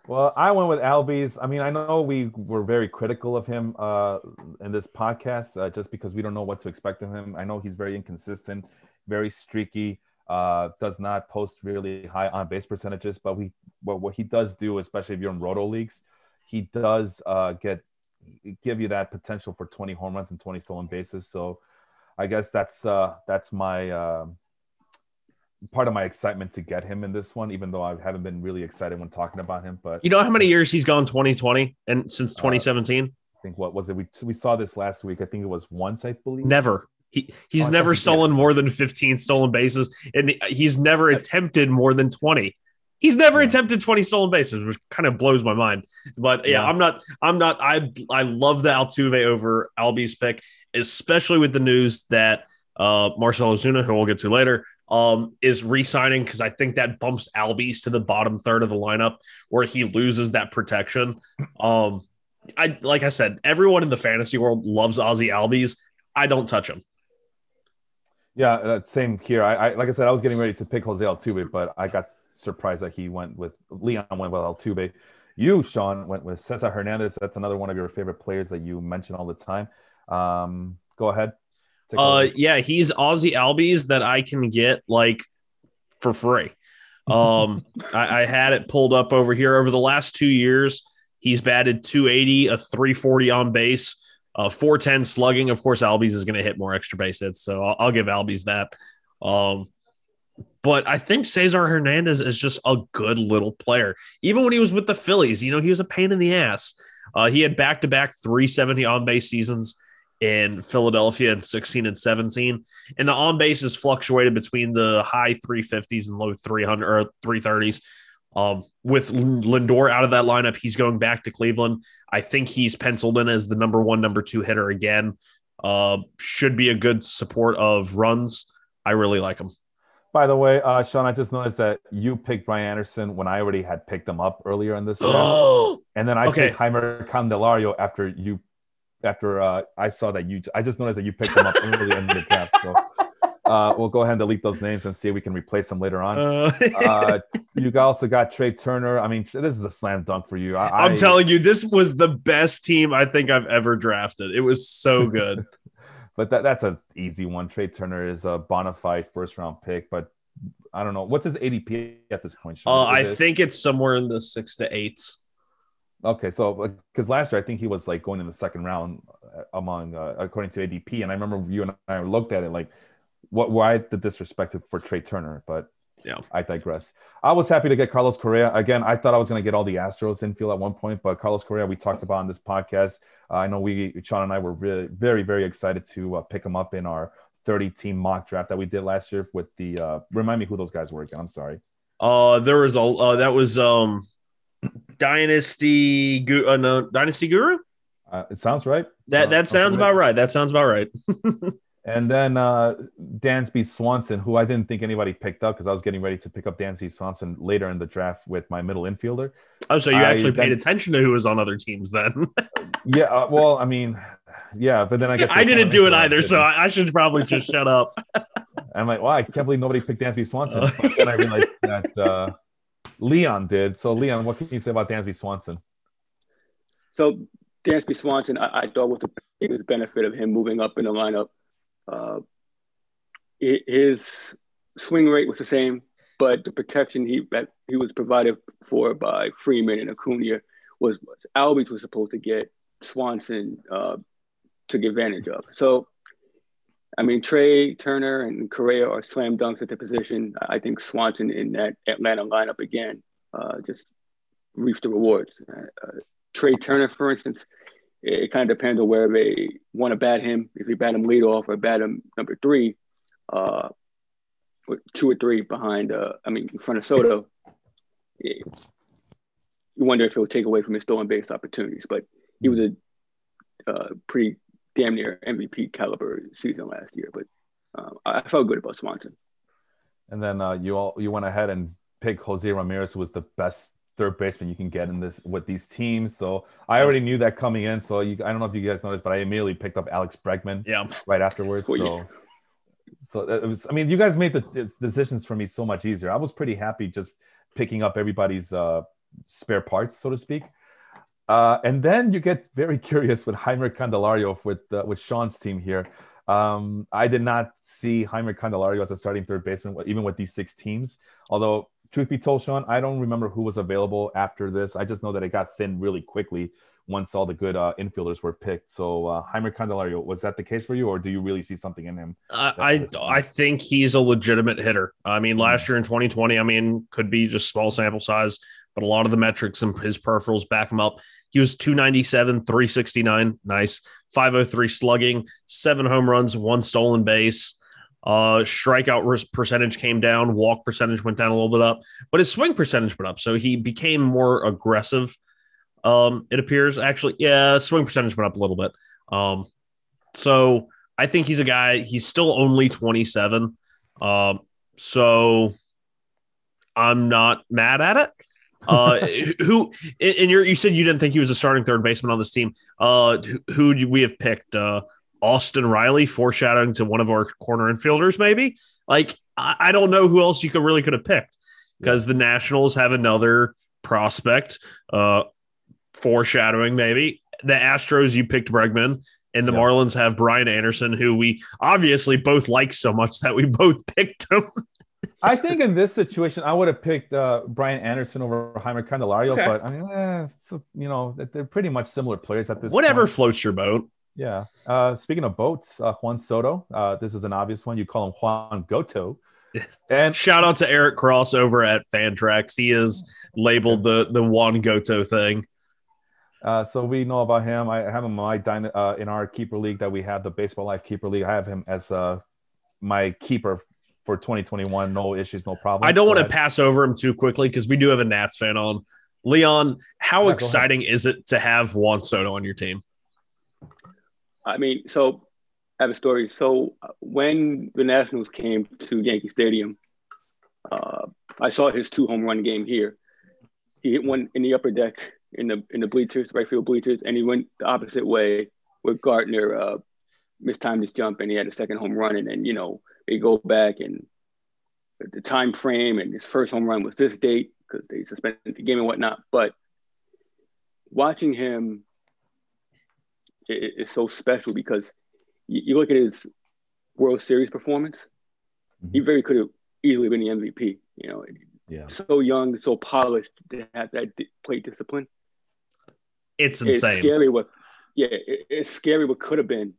Well, I went with Albies. I mean, I know we were very critical of him uh, in this podcast uh, just because we don't know what to expect of him. I know he's very inconsistent, very streaky, uh, does not post really high on base percentages. But we, well, what he does do, especially if you're in roto leagues, he does uh, get give you that potential for 20 home runs and 20 stolen bases. So I guess that's uh, that's my uh, part of my excitement to get him in this one, even though I haven't been really excited when talking about him. But you know how many years he's gone 2020 and since 2017? Uh, I think what was it? We we saw this last week. I think it was once, I believe. Never. He he's oh, never stolen more than 15 stolen bases, and he's never attempted more than 20. He's never yeah. attempted 20 stolen bases, which kind of blows my mind. But yeah, yeah, I'm not, I'm not, I I love the Altuve over Albies pick, especially with the news that uh Ozuna, who we'll get to later, um, is re-signing because I think that bumps Albies to the bottom third of the lineup where he loses that protection. Um, I like I said, everyone in the fantasy world loves Ozzie Albies. I don't touch him. Yeah, uh, same here. I, I, like I said, I was getting ready to pick Jose Altuve, but I got surprised that he went with Leon went with Altuve. You, Sean, went with Cesar Hernandez. That's another one of your favorite players that you mention all the time. Um, go ahead. Uh, yeah, he's Ozzie Albies that I can get like for free. Um, I, I had it pulled up over here over the last two years. He's batted 280, a 340 on base, uh, 410 slugging. Of course, Albies is going to hit more extra base hits, so I'll, I'll give Albies that. Um, but I think Cesar Hernandez is just a good little player. Even when he was with the Phillies, you know, he was a pain in the ass. Uh, he had back to back 370 on base seasons in Philadelphia in 16 and 17. And the on base bases fluctuated between the high 350s and low 300 or 330s. Um, with Lindor out of that lineup, he's going back to Cleveland. I think he's penciled in as the number one, number two hitter again. Uh, should be a good support of runs. I really like him. By the way, uh, Sean, I just noticed that you picked Brian Anderson when I already had picked him up earlier in this round, and then I okay. picked Jeimer Candelario after you, after uh, I saw that you. I just noticed that you picked them up earlier in the draft. So uh, we'll go ahead and delete those names and see if we can replace them later on. Uh, uh you also got Trea Turner. I mean, this is a slam dunk for you. I, am telling you, this was the best team I think I've ever drafted. It was so good but that, that's an easy one. Trea Turner is a bona fide first round pick, but I don't know what's his ADP at this point. Uh, I it? think it's somewhere in the six to eights. Okay, so because last year I think he was like going in the second round uh, among uh, according to ADP, and I remember you and I looked at it like, what? Why the disrespect for Trea Turner? But yeah, I digress. I was happy to get Carlos Correa. Again, I thought I was going to get all the Astros infield at one point, but Carlos Correa, we talked about on this podcast. Uh, I know we, Sean and I were really, very, very excited to uh, pick him up in our 30 team mock draft that we did last year with the, uh, remind me who those guys were again. I'm sorry. Uh, there was a, uh, that was, um, Dynasty, uh, no, Dynasty Guru. Uh, it sounds right. That, that sounds about right. That sounds about right. And then uh, Dansby Swanson, who I didn't think anybody picked up because I was getting ready to pick up Dansby Swanson later in the draft with my middle infielder. Oh, so you I- actually paid then- attention to who was on other teams then? Yeah, uh, well, I mean, yeah, but then I I didn't do it either, so. I, I should probably just shut up. I'm like, wow, I can't believe nobody picked Dansby Swanson. Uh. Then I realized that uh, Leon did. So, Leon, what can you say about Dansby Swanson? So Dansby Swanson, I, I thought was the biggest benefit of him moving up in the lineup. Uh, hi- his swing rate was the same, but the protection he that he was provided for by Freeman and Acuna was what Albies was supposed to get. Swanson uh, took advantage of. So, I mean, Trea Turner and Correa are slam dunks at the position. I think Swanson in that Atlanta lineup again uh, just reaped the rewards. Uh, Trea Turner, for instance, it, it kind of depends on where they want to bat him. If you bat him lead off or bat him number three, uh, two or three behind, uh, I mean, in front of Soto, it- you wonder if he'll take away from his stolen base opportunities. But he was a uh, pretty damn near MVP caliber season last year. But uh, I I felt good about Swanson. And then uh, you all you went ahead and picked Jose Ramirez, who was the best third baseman you can get in this with these teams. So I already knew that coming in. So you, I don't know if you guys noticed, but I immediately picked up Alex Bregman Yeah. right afterwards. Well, So, so it was. I mean, you guys made the the decisions for me so much easier. I was pretty happy just picking up everybody's uh, spare parts, so to speak. Uh, and then you get very curious with Jeimer Candelario with uh, with Sean's team here. Um, I did not see Jeimer Candelario as a starting third baseman, even with these six teams. Although, truth be told, Sean, I don't remember who was available after this. I just know that it got thin really quickly once all the good uh, infielders were picked. So, uh, Jeimer Candelario, was that the case for you, or do you really see something in him? I I, I think he's a legitimate hitter. I mean, last year in 2020, I mean, could be just small sample size, but a lot of the metrics and his peripherals back him up. He was 297, 369, nice, 503 slugging, seven home runs, one stolen base. Uh, strikeout percentage came down, walk percentage went down a little bit up, but his swing percentage went up. So he became more aggressive. Um, it appears actually, yeah, swing percentage went up a little bit. Um, so I think he's a guy. He's still only 27. Um, so I'm not mad at it. Uh, who and you you said you didn't think he was a starting third baseman on this team. Uh, who- would we have picked? Uh, Austin Riley, foreshadowing to one of our corner infielders, maybe. Like I, I don't know who else you could really could have picked because the Nationals have another prospect. Uh, foreshadowing maybe the Astros. You picked Bregman, and the Yeah. Marlins have Brian Anderson, who we obviously both like so much that we both picked him. I think in this situation, I would have picked uh, Brian Anderson over Jeimer Candelario, Okay. but I mean, eh, a- you know, they're- they're pretty much similar players at this. Whatever point. floats your boat. Yeah. Uh, speaking of boats, uh, Juan Soto. Uh, this is an obvious one. You call him Juan Goto. And Shout out to Eric Cross over at Fantrax. He is labeled the the Juan Goto thing. Uh, so we know about him. I have him in my dyna- uh, in our keeper league that we have, the Baseball Life Keeper League. I have him as uh, my keeper for 2021. No issues, no problem. I don't want to pass over him too quickly because we do have a Nats fan on. Leon, how Yeah, exciting is it to have Juan Soto on your team? I mean, so I have a story. So uh, when the Nationals came to Yankee Stadium, uh, I saw his two home run game here. He hit one in the upper deck in the in the bleachers, right field bleachers, and he went the opposite way with Gardner uh, mistimed his jump and he had a second home run. And then you know they go back and the time frame and his first home run was this date because they suspended the game and whatnot. But watching him it, it's so special because you, you look at his World Series performance, he very could have easily been the MVP. You know, Yeah. so young, so polished to have that plate discipline. It's insane. It's insane. scary what, yeah, it, it's scary what could have been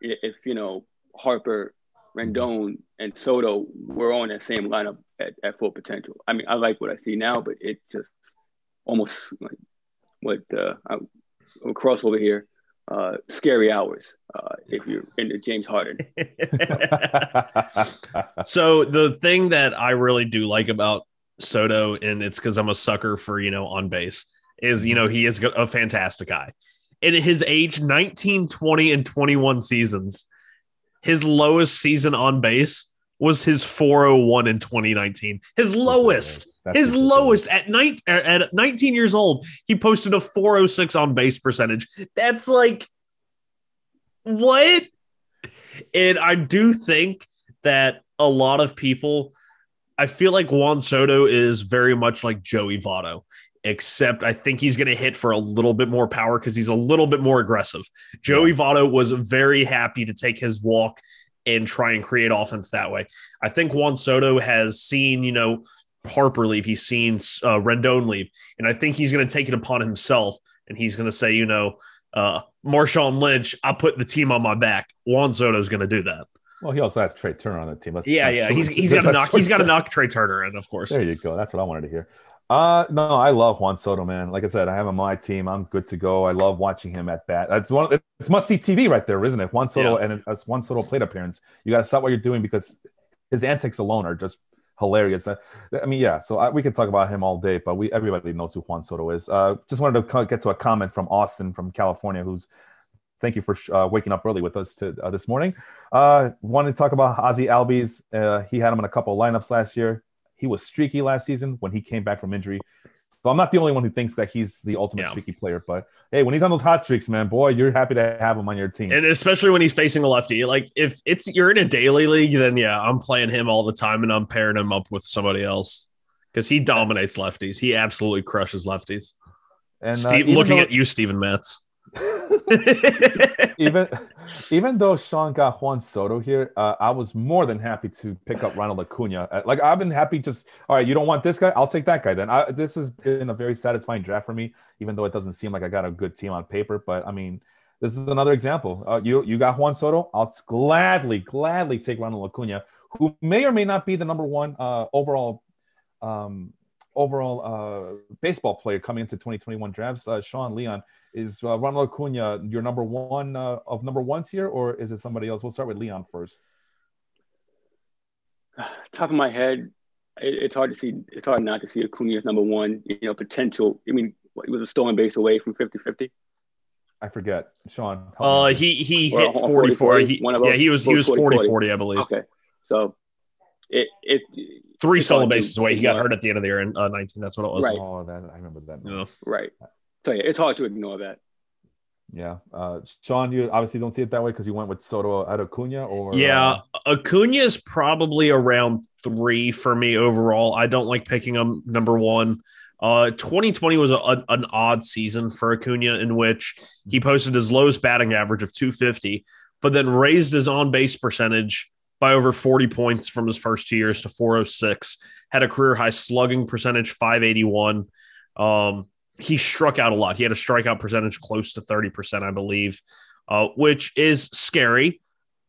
if you know Harper, Rendon, and Soto were on that same lineup at, at full potential. I mean, I like what I see now, but it just almost like what uh, I, a crossover here. Uh, scary hours uh, if you're into James Harden. so the thing that I really do like about Soto, and it's because I'm a sucker for you know on base, is you know he is a fantastic guy. In his age 19, 20, and 21 seasons, his lowest season on base was his 401 in 2019. His lowest. That's his lowest at night at 19 years old, he posted a 406 on base percentage. That's like what? And I do think that a lot of people, I feel like Juan Soto is very much like Joey Votto, except I think he's going to hit for a little bit more power because he's a little bit more aggressive. Joey Votto was very happy to take his walk and try and create offense that way. I think Juan Soto has seen, you know, Harper leave, he's seen uh, Rendon leave, and I think he's going to take it upon himself and he's going to say, you know, uh, Marshawn Lynch, I put the team on my back. Juan Soto's going to do that. Well, he also has Trea Turner on the team. Let's, Yeah, yeah, he's he's got to knock he's got to knock Trea Turner in, of course. There you go. That's what I wanted to hear. Uh no, I love Juan Soto, man. Like I said, I have him on my team. I'm good to go. I love watching him at bat. That's one. It's must see TV right there, isn't it? Juan Soto Yeah. and a Juan Soto plate appearance. You got to stop what you're doing because his antics alone are just hilarious. Uh, I mean, yeah. So I, we could talk about him all day, but we everybody knows who Juan Soto is. Uh, just wanted to get to a comment from Austin from California, who's thank you for uh, waking up early with us to, uh, this morning. Uh, wanted to talk about Ozzie Albies. Uh, he had him in a couple of lineups last year. He was streaky last season when he came back from injury. So I'm not the only one who thinks that he's the ultimate Yeah. streaky player. But hey, when he's on those hot streaks, man, boy, you're happy to have him on your team. And especially when he's facing a lefty. Like if it's you're in a daily league, then yeah, I'm playing him all the time and I'm pairing him up with somebody else. Because he dominates lefties. He absolutely crushes lefties. And uh, Steve, even looking though- at you, Steven Metz. even even though Sean got Juan Soto here, uh, I was more than happy to pick up Ronald Acuna. Uh, like I've been happy. Just all right, you don't want this guy, I'll take that guy. Then I, this has been a very satisfying draft for me, even though it doesn't seem like I got a good team on paper. But I mean, this is another example. Uh, you you got Juan Soto, I'll gladly gladly take Ronald Acuna, who may or may not be the number one uh, overall. Um, overall uh, baseball player coming into 2021 drafts, uh, Sean Leon. Is uh, Ronald Acuna your number one uh, of number ones here, or is it somebody else? We'll start with Leon first. top of my head, it, it's hard to see. It's hard not to see Acuna as number one. You know, potential. I mean, what, he was a stolen base away from 50-50. I forget. Sean. Uh, he he Or hit 44. 40, He, one of yeah, he was he was both 40 40, 40, I believe. Okay, so it it Three It's stolen bases away. He got hurt at the end of the year in uh, 19. That's what it was. Right. Oh, that I remember that. Yeah. right. So yeah, it's hard to ignore that. Yeah. Uh, Sean, you obviously don't see it that way because you went with Soto at Acuna, or Yeah, uh, Acuna is probably around three for me overall. I don't like picking him number one. Uh, 2020 was a, a- an odd season for Acuna in which he posted his lowest batting average of 250, but then raised his on base percentage by over 40 points from his first two years to 406. Had a career high slugging percentage, 581. Um, he struck out a lot. He had a strikeout percentage close to 30%, I believe, uh, which is scary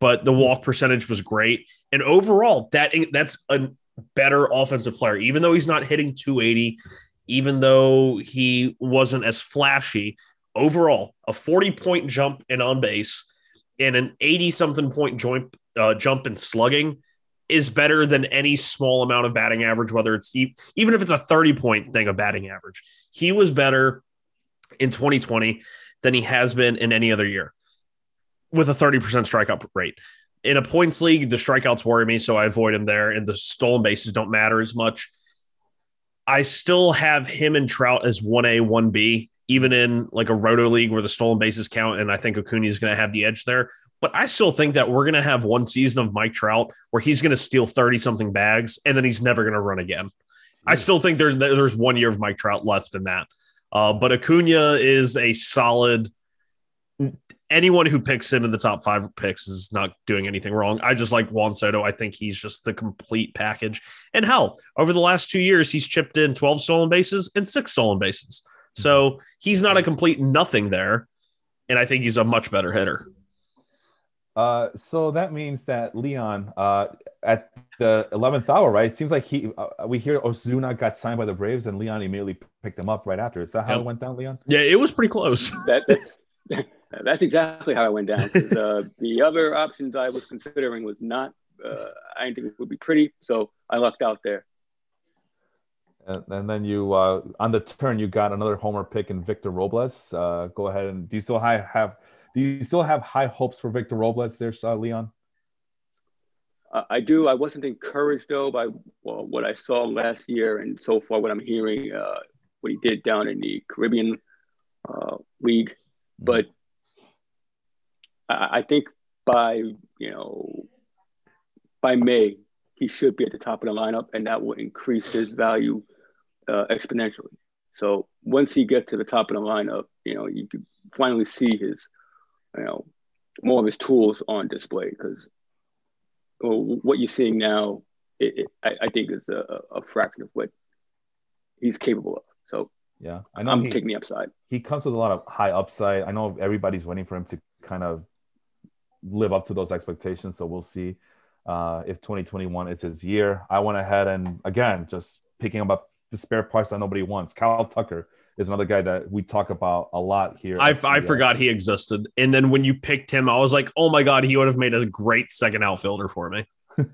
but the walk percentage was great. And overall, that that's a better offensive player, even though he's not hitting 280, even though he wasn't as flashy. Overall, a 40 point jump in on base and an 80 something point jump, uh, jump in slugging is better than any small amount of batting average, whether it's even if it's a 30 point thing of batting average. He was better in 2020 than he has been in any other year with a 30% strikeout rate. In a points league, the strikeouts worry me, so I avoid him there, and the stolen bases don't matter as much. I still have him and Trout as 1A, 1B, even in like a roto league where the stolen bases count, and I think Acuna is going to have the edge there. But I still think that we're going to have one season of Mike Trout where he's going to steal 30 something bags and then he's never going to run again. I still think there's there's one year of Mike Trout left in that. Uh, but Acuna is a solid anyone who picks him in the top five picks is not doing anything wrong. I just like Juan Soto. I think he's just the complete package. And hell, over the last two years, he's chipped in 12 stolen bases and six stolen bases. So he's not a complete nothing there. And I think he's a much better hitter. Uh, so that means that Leon, uh, at the eleventh hour, right? It seems like he. Uh, we hear Ozuna got signed by the Braves, and Leon immediately picked him up right after. Is that how Yep. it went down, Leon? Yeah, it was pretty close. That, that's that's exactly how I went down. Uh, the other options I was considering was not. Uh, I didn't think it would be pretty, so I lucked out there. And, and then you, uh, on the turn, you got another homer pick in Victor Robles. Uh, go ahead and do you still high, have? Do you still have high hopes for Victor Robles? There, uh, Leon. I do. I wasn't encouraged though by well, what I saw last year and so far what I'm hearing, uh, what he did down in the Caribbean uh, League. Mm-hmm. But I, I think by you know by May he should be at the top of the lineup, and that will increase his value uh, exponentially. So once he gets to the top of the lineup, you know you can finally see his you know more of his tools on display because well, what you're seeing now, it, it, I, I, think is a, a, fraction of what he's capable of. So yeah, I know I'm he, taking the upside. He comes with a lot of high upside. I know everybody's waiting for him to kind of live up to those expectations. So we'll see uh, if 2021 is his year. I went ahead and again just picking up the spare parts that nobody wants. Kyle Tucker is another guy that we talk about a lot here. I, I forgot he existed. And then when you picked him, I was like, oh my God, he would have made a great second outfielder for me.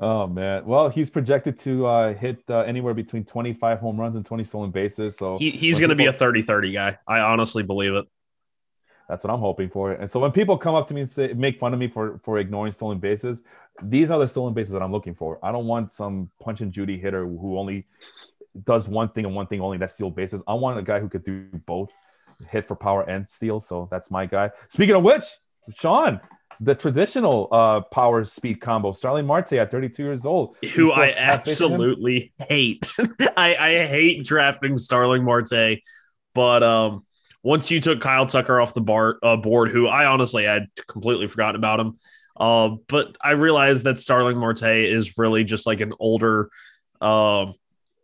oh man. Well, he's projected to uh, hit uh, anywhere between 25 home runs and 20 stolen bases. So he, he's going to be a 30 30 guy. I honestly believe it. That's what I'm hoping for. And so when people come up to me and say, make fun of me for for ignoring stolen bases, these are the stolen bases that I'm looking for. I don't want some punch and Judy hitter who only does one thing and one thing only. That's steal bases. I want a guy who could do both, hit for power and steal. So that's my guy. Speaking of which, Sean, the traditional uh, power speed combo, Starling Marte at 32 years old, who I absolutely hate. I, I hate drafting Starling Marte, but um, once you took Kyle Tucker off the bar uh, board, who I honestly had completely forgotten about him. Uh, but I realized that Starling Marte is really just like an older, uh,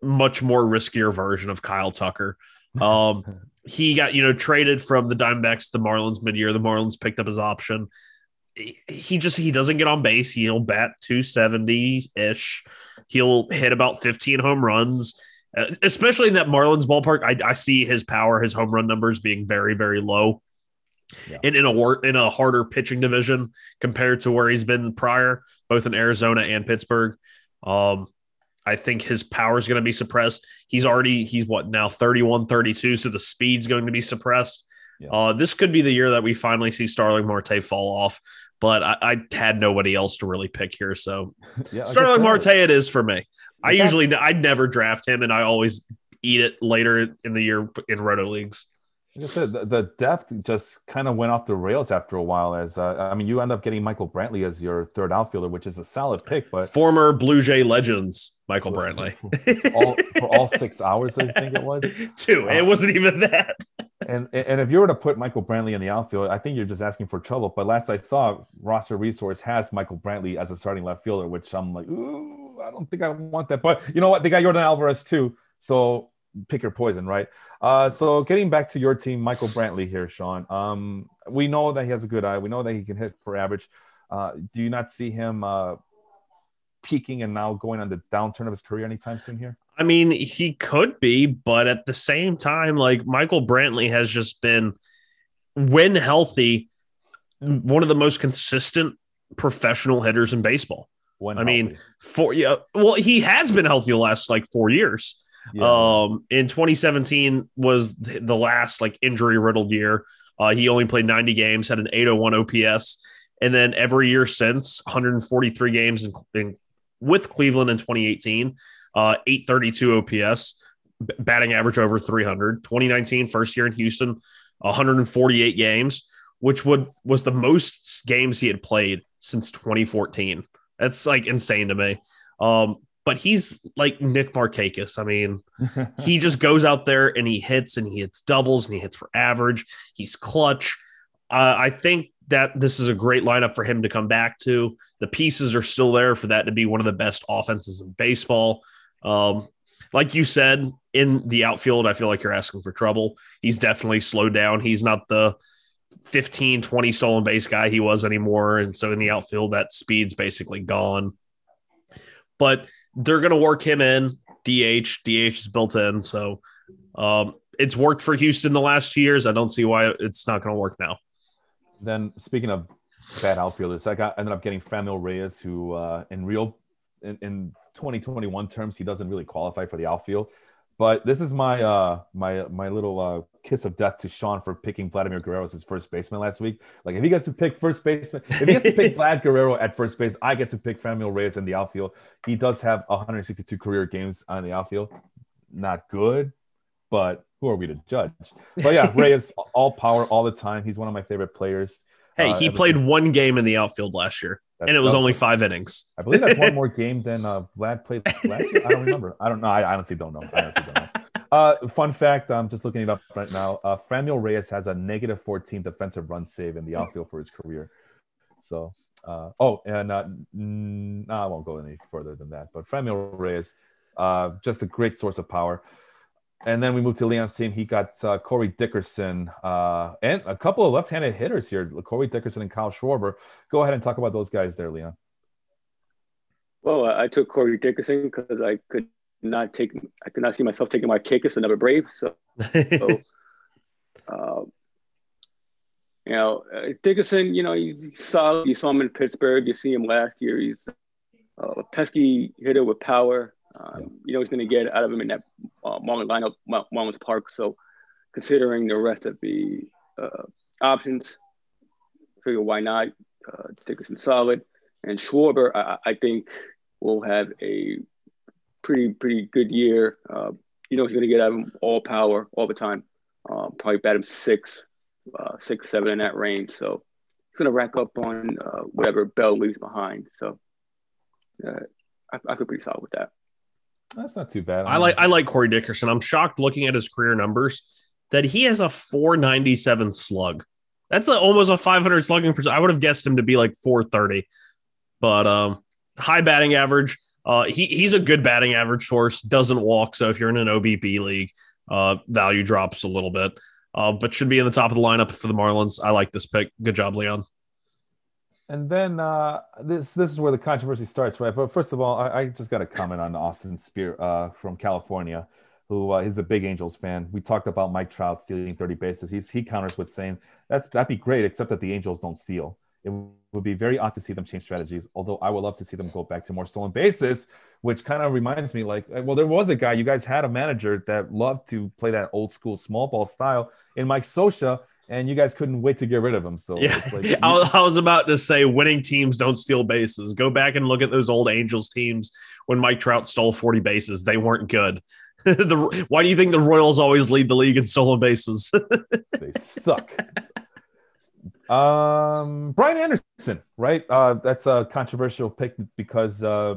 much more riskier version of Kyle Tucker. Um, he got you know traded from the Diamondbacks to the Marlins mid-year. The Marlins picked up his option. He just he doesn't get on base. He'll bat 270 ish. He'll hit about 15 home runs. Uh, especially in that Marlins ballpark, I, I, see his power, his home run numbers being very, very low. Yeah. And in a in a harder pitching division compared to where he's been prior, both in Arizona and Pittsburgh. Um, I think his power is going to be suppressed. He's already, he's what now 31, 32. So the speed's going to be suppressed. Yeah. Uh, this could be the year that we finally see Starling Marte fall off, but I, I had nobody else to really pick here. So yeah, Starling Marte, it is for me. I usually, I'd never draft him and I always eat it later in the year in roto leagues. Like I said, the, the depth just kind of went off the rails after a while. As uh, I mean, you end up getting Michael Brantley as your third outfielder, which is a solid pick. But former Blue Jay legends, Michael Brantley, all, for all six hours, I think it was two. Uh, it wasn't even that. and and if you were to put Michael Brantley in the outfield, I think you're just asking for trouble. But last I saw, roster resource has Michael Brantley as a starting left fielder, which I'm like, ooh, I don't think I want that. But you know what? They got Jordan Alvarez too, so pick your poison, right? Uh, so getting back to your team, Michael Brantley here, Sean. Um, we know that he has a good eye. We know that he can hit for average. Uh, do you not see him uh, peaking and now going on the downturn of his career anytime soon here? I mean, he could be, but at the same time, like Michael Brantley has just been, when healthy, one of the most consistent professional hitters in baseball. When I healthy. mean, for yeah, well, he has been healthy the last like four years. Yeah. Um, in 2017 was the last like injury riddled year. Uh, he only played 90 games, had an 801 OPS, and then every year since 143 games in, in with Cleveland in 2018, uh, 832 OPS, b- batting average over 300. 2019, first year in Houston, 148 games, which would was the most games he had played since 2014. That's like insane to me. Um, but he's like Nick Markakis. I mean, he just goes out there and he hits and he hits doubles and he hits for average. He's clutch. Uh, I think that this is a great lineup for him to come back to. The pieces are still there for that to be one of the best offenses in baseball. Um, like you said, in the outfield, I feel like you're asking for trouble. He's definitely slowed down. He's not the 15, 20 stolen base guy he was anymore. And so in the outfield, that speed's basically gone. But they're going to work him in DH. DH is built in. So um, it's worked for Houston the last two years. I don't see why it's not going to work now. Then speaking of bad outfielders, I got ended up getting Franmil Reyes, who uh, in real in, in 2021 terms he doesn't really qualify for the outfield, But this is my uh my my little uh kiss of death to Sean for picking Vladimir Guerrero as his first baseman last week. Like if he gets to pick first baseman, if he gets to pick Vlad Guerrero at first base, I get to pick Franmil Reyes in the outfield. He does have 162 career games on the outfield. Not good, but who are we to judge? But yeah, Reyes all power all the time. He's one of my favorite players. Hey, Uh, he played one game in the outfield last year, That's- and it was only five innings. I believe that's one more game than uh, Vlad played last year. I don't remember. I don't know. I honestly don't know. I honestly don't know. Uh, fun fact: I'm just looking it up right now. Uh, Franmil Reyes has a negative 14 defensive run save in the outfield for his career. So, uh, oh, and uh, no, I won't go any further than that. But Franmil Reyes, uh, just a great source of power. And then we moved to Leon's team. He got uh, Corey Dickerson uh, and a couple of left-handed hitters here, Corey Dickerson and Kyle Schwarber. Go ahead and talk about those guys there, Leon. Well, I I took Corey Dickerson because I could not take, I could not see myself taking Markakis another Brave. So, so uh, you know, uh, Dickerson, you know, he's solid. You saw him in Pittsburgh. You see him last year. He's uh, a pesky hitter with power. Um, You know, he's going to get out of him in that uh, Marlin lineup, Mar- Marlins Park. So, considering the rest of the uh, options, figure why not? Uh, Dickerson solid, and Schwarber, I, I think, will have a pretty pretty good year. Uh, you know, he's going to get out of him all power all the time. Uh, probably bat him six, uh, six, seven in that range. So he's going to rack up on uh, whatever Bell leaves behind. So uh, I, I feel pretty solid with that. That's not too bad. I like I like Corey Dickerson. I'm shocked looking at his career numbers that he has a 497 slug. That's a, almost a 500 slugging percent. I would have guessed him to be like 430, but um, high batting average. Uh, he he's a good batting average source. Doesn't walk, so if you're in an OBP league, uh, value drops a little bit. Uh, but should be in the top of the lineup for the Marlins. I like this pick. Good job, Leon. And then uh, this this is where the controversy starts, right? But first of all, I, I just got to comment on Austin Spear uh, from California, who uh, is a big Angels fan. We talked about Mike Trout stealing 30 bases. He's, he counters with saying that's that'd be great, except that the Angels don't steal. It would be very odd to see them change strategies. Although I would love to see them go back to more stolen bases, which kind of reminds me, like, well, there was a guy you guys had a manager that loved to play that old school small ball style in Mike Scioscia, and you guys couldn't wait to get rid of him. So Yeah, it's like, I, was, I was about to say winning teams don't steal bases. Go back and look at those old Angels teams when Mike Trout stole 40 bases. They weren't good. the, why do you think the Royals always lead the league in stolen bases? they suck. Um, Brian Anderson, right? Uh, that's a controversial pick because uh,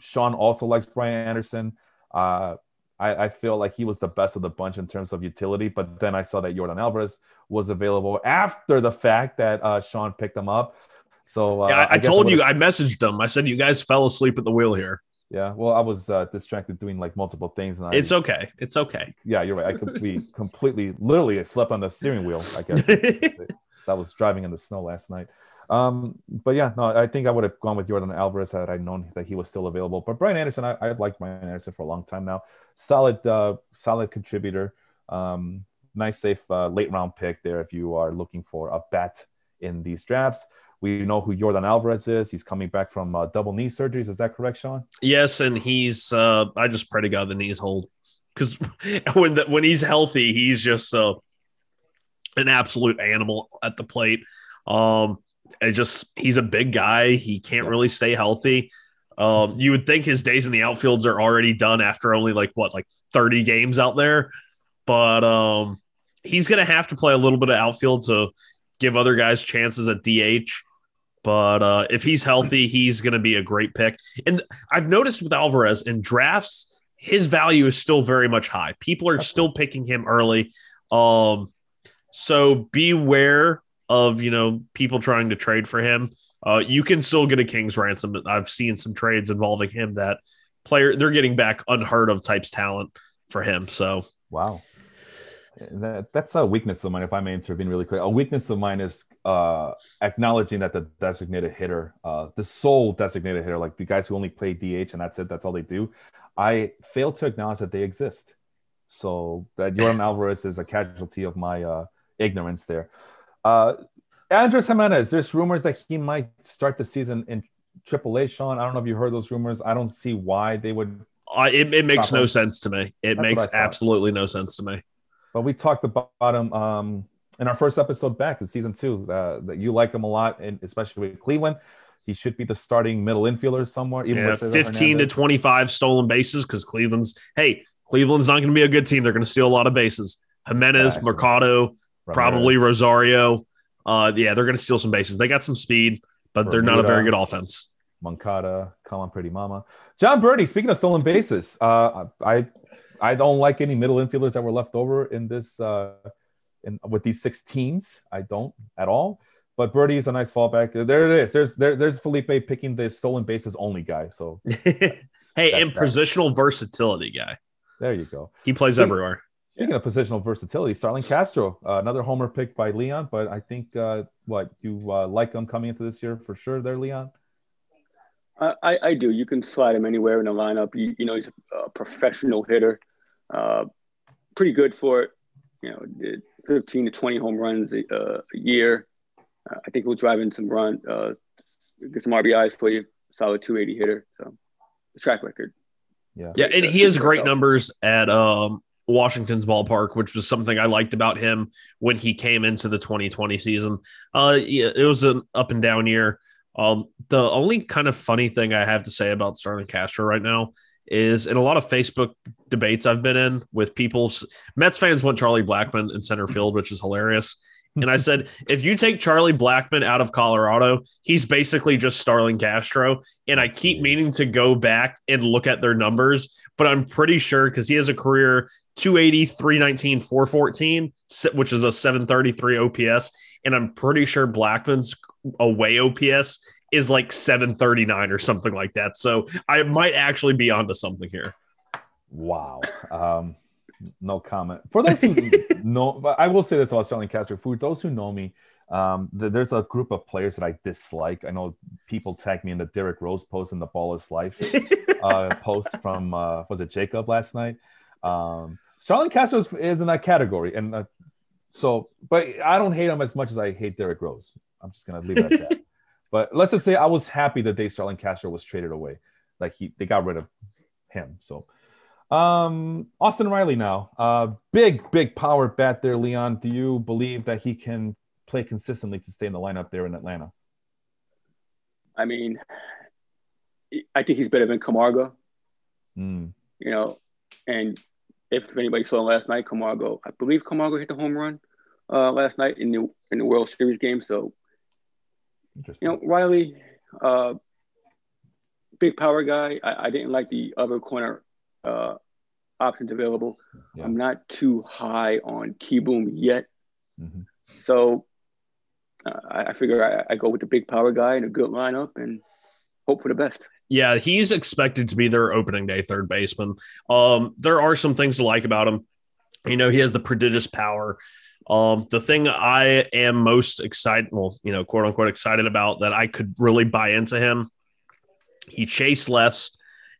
Sean also likes Brian Anderson. Uh, I, I feel like he was the best of the bunch in terms of utility, but then I saw that Jordan Alvarez was available after the fact that uh, Sean picked him up. So uh, yeah, I, I told you, I messaged them. I said, you guys fell asleep at the wheel here. yeah. Well, I was uh, distracted doing like multiple things, and I, It's okay. It's okay. yeah, you're right. I completely, completely, literally I slept on the steering wheel. I guess. I was driving in the snow last night. Um, but yeah, no, I think I would have gone with Jordan Alvarez had I known that he was still available. But Brian Anderson, I, I've liked Brian Anderson for a long time now. Solid, uh, solid contributor. Um, nice, safe uh, late round pick there if you are looking for a bet in these drafts. We know who Jordan Alvarez is. He's coming back from uh, double knee surgeries. Is that correct, Sean? yes, and he's. Uh, I just pray to God the knees hold because when the, when he's healthy, he's just uh, an absolute animal at the plate. Um, it just he's a big guy. He can't really stay healthy. Um, you would think his days in the outfields are already done after only like what, like 30 games out there. But um, he's gonna have to play a little bit of outfield to give other guys chances at DH. But uh, if he's healthy, he's gonna be a great pick. And I've noticed with Alvarez in drafts, his value is still very much high. People are still picking him early. Um, so beware of you know people trying to trade for him. Uh, you can still get a king's ransom. I've seen some trades involving him that player they're getting back unheard of types talent for him. So Wow. That, that's a weakness of mine, if I may intervene really quick. A weakness of mine is uh, acknowledging that the designated hitter, uh, the sole designated hitter, like the guys who only play DH and that's it, that's all they do. I fail to acknowledge that they exist. So that Jordan Alvarez is a casualty of my uh, ignorance there. Uh, Andres Gimenez, there's rumors that he might start the season in AAA. Sean, I don't know if you heard those rumors. I don't see why they would Uh, it, it makes no Properly. sense to me. It That's makes absolutely no sense to me. But we talked about him um, in our first episode back in season two. Uh, that you like him a lot, and especially with Cleveland. He should be the starting middle infielder somewhere. Even Yeah, Cesar 15 to 25 stolen bases because Cleveland's, hey, Cleveland's not going to be a good team. They're going to steal a lot of bases. Jimenez, Exactly. Mercado, probably Rosario. Uh, yeah, they're going to steal some bases. They got some speed, but they're not a very good offense. Moncada, Colin Pretty Mama, Jon Berti. Speaking of stolen bases, uh, I I don't like any middle infielders that were left over in this uh, in with these six teams. I don't at all. But Birdie is a nice fallback. There it is. There's there, there's Felipe picking the stolen bases only guy. So hey, and positional versatility guy. there you go. He plays everywhere. Speaking of positional versatility, Starling Castro, uh, another homer pick by Leon. But I think uh, what you uh, like him coming into this year for sure. There, Leon. I, I, I do. You can slide him anywhere in the lineup. You, you know, he's a professional hitter. Uh, pretty good for it. You know, did 15 to 20 home runs a, uh, a year. Uh, I think he'll drive in some run, uh, get some RBIs for you. Solid 280 hitter. So, the track record. Yeah. Yeah, and Uh, he has great numbers at um, Washington's ballpark, which was something I liked about him when he came into the 2020 season. Uh, it was an up and down year. Um, the only kind of funny thing I have to say about Starlin Castro right now is in a lot of Facebook debates I've been in with people, Mets fans want Charlie Blackmon in center field, which is hilarious. And I said, if you take Charlie Blackmon out of Colorado, he's basically just Starlin Castro. And I keep meaning to go back and look at their numbers, but I'm pretty sure because he has a career 280, 319, 414, which is a 733 OPS. And I'm pretty sure Blackmon's away OPS is like 739 or something like that. So I might actually be onto something here. Wow. Um, no comment. For those who know, but I will say this about Starlin Castro. For those who know me, um, th- there's a group of players that I dislike. I know people tag me in the Derrick Rose post in the Ball is Life uh, post from uh, was it Jacob last night? Um, Starlin Castro is, is in that category, and uh, so, but I don't hate him as much as I hate Derrick Rose. I'm just gonna leave it at that. but let's just say I was happy the day Starlin Castro was traded away, like he they got rid of him. So, um, Austin Riley now, uh, big big power bat there, Leon. Do you believe that he can play consistently to stay in the lineup there in Atlanta? I mean, I think he's better than Camargo. Mm, you know, and if anybody saw last night, Camargo, I believe Camargo hit the home run uh, last night in the in the World Series game. So you know, Riley, uh, big power guy. I, I didn't like the other corner uh, options available. Yeah. I'm not too high on Kieboom yet, Mhm. so uh, I, I figure I, I go with the big power guy and a good lineup and hope for the best. Yeah, he's expected to be their opening day third baseman. Um, there are some things to like about him. You know, he has the prodigious power. Um, the thing I am most excited, well, you know, quote unquote excited about that I could really buy into him. He chased less,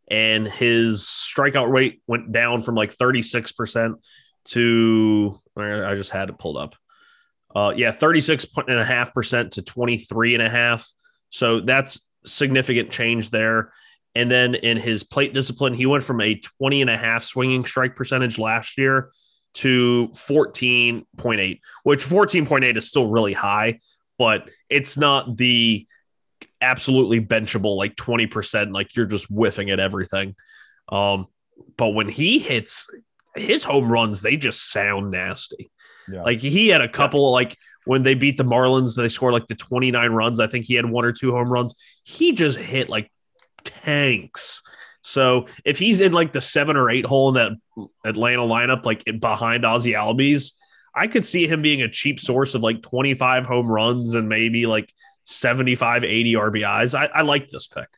and his strikeout rate went down from like 36% to I just had it pulled up. Uh, yeah, 36.5% to 23.5. So that's significant change there. And then in his plate discipline, he went from a 20 and a half swinging strike percentage last year to 14.8, which 14.8 is still really high, but it's not the absolutely benchable like 20%, like you're just whiffing at everything. Um, but when he hits his home runs, they just sound nasty. Yeah. Like he had a couple, like when they beat the Marlins, they scored like the 29 runs. I think he had one or two home runs. He just hit like tanks. So if he's in like the seven or eight hole in that Atlanta lineup, like behind Ozzie Albies, I could see him being a cheap source of like 25 home runs and maybe like 75, 80 RBIs. I, I like this pick.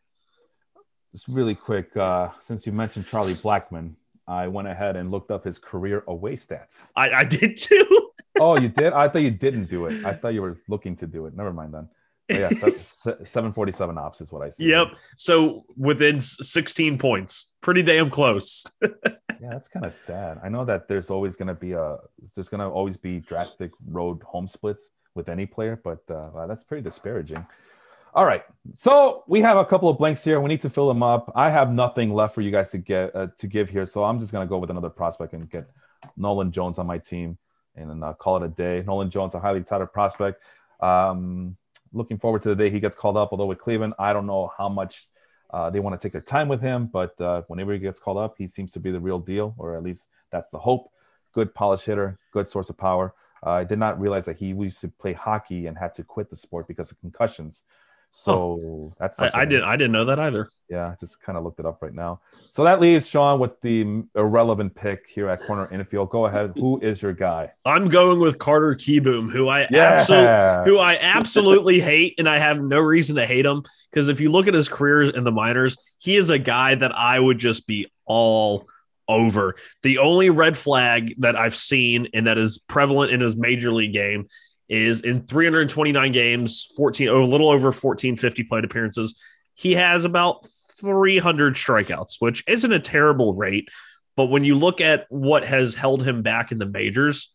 Just really quick, uh, since you mentioned Charlie Blackmon, I went ahead and looked up his career away stats. I, I did too. Oh, you did? I thought you didn't do it. I thought you were looking to do it. Never mind then. But yeah, 747 ops is what I see. Yep. So within 16 points, pretty damn close. Yeah, that's kind of sad. I know that there's always going to be a there's going to always be drastic road home splits with any player, but uh, wow, that's pretty disparaging. All right. So we have a couple of blanks here. We need to fill them up. I have nothing left for you guys to get uh, to give here, so I'm just gonna go with another prospect and get Nolan Jones on my team and then uh, call it a day. Nolan Jones, a highly touted prospect. Um, looking forward to the day he gets called up. Although with Cleveland, I don't know how much uh, they want to take their time with him, but uh, whenever he gets called up, he seems to be the real deal, or at least that's the hope. Good polish hitter, good source of power. Uh, I did not realize that he used to play hockey and had to quit the sport because of concussions. So that's I, I didn't I didn't know that either. Yeah, just kind of looked it up right now. So that leaves Sean with the irrelevant pick here at corner infield. Go ahead. Who is your guy? I'm going with Carter Kieboom, who I Yeah. absolutely who I absolutely hate, and I have no reason to hate him because if you look at his careers in the minors, he is a guy that I would just be all over. The only red flag that I've seen and that is prevalent in his major league game is in 329 games, 14 oh, a little over 1450 plate appearances. He has about 300 strikeouts, which isn't a terrible rate, but when you look at what has held him back in the majors,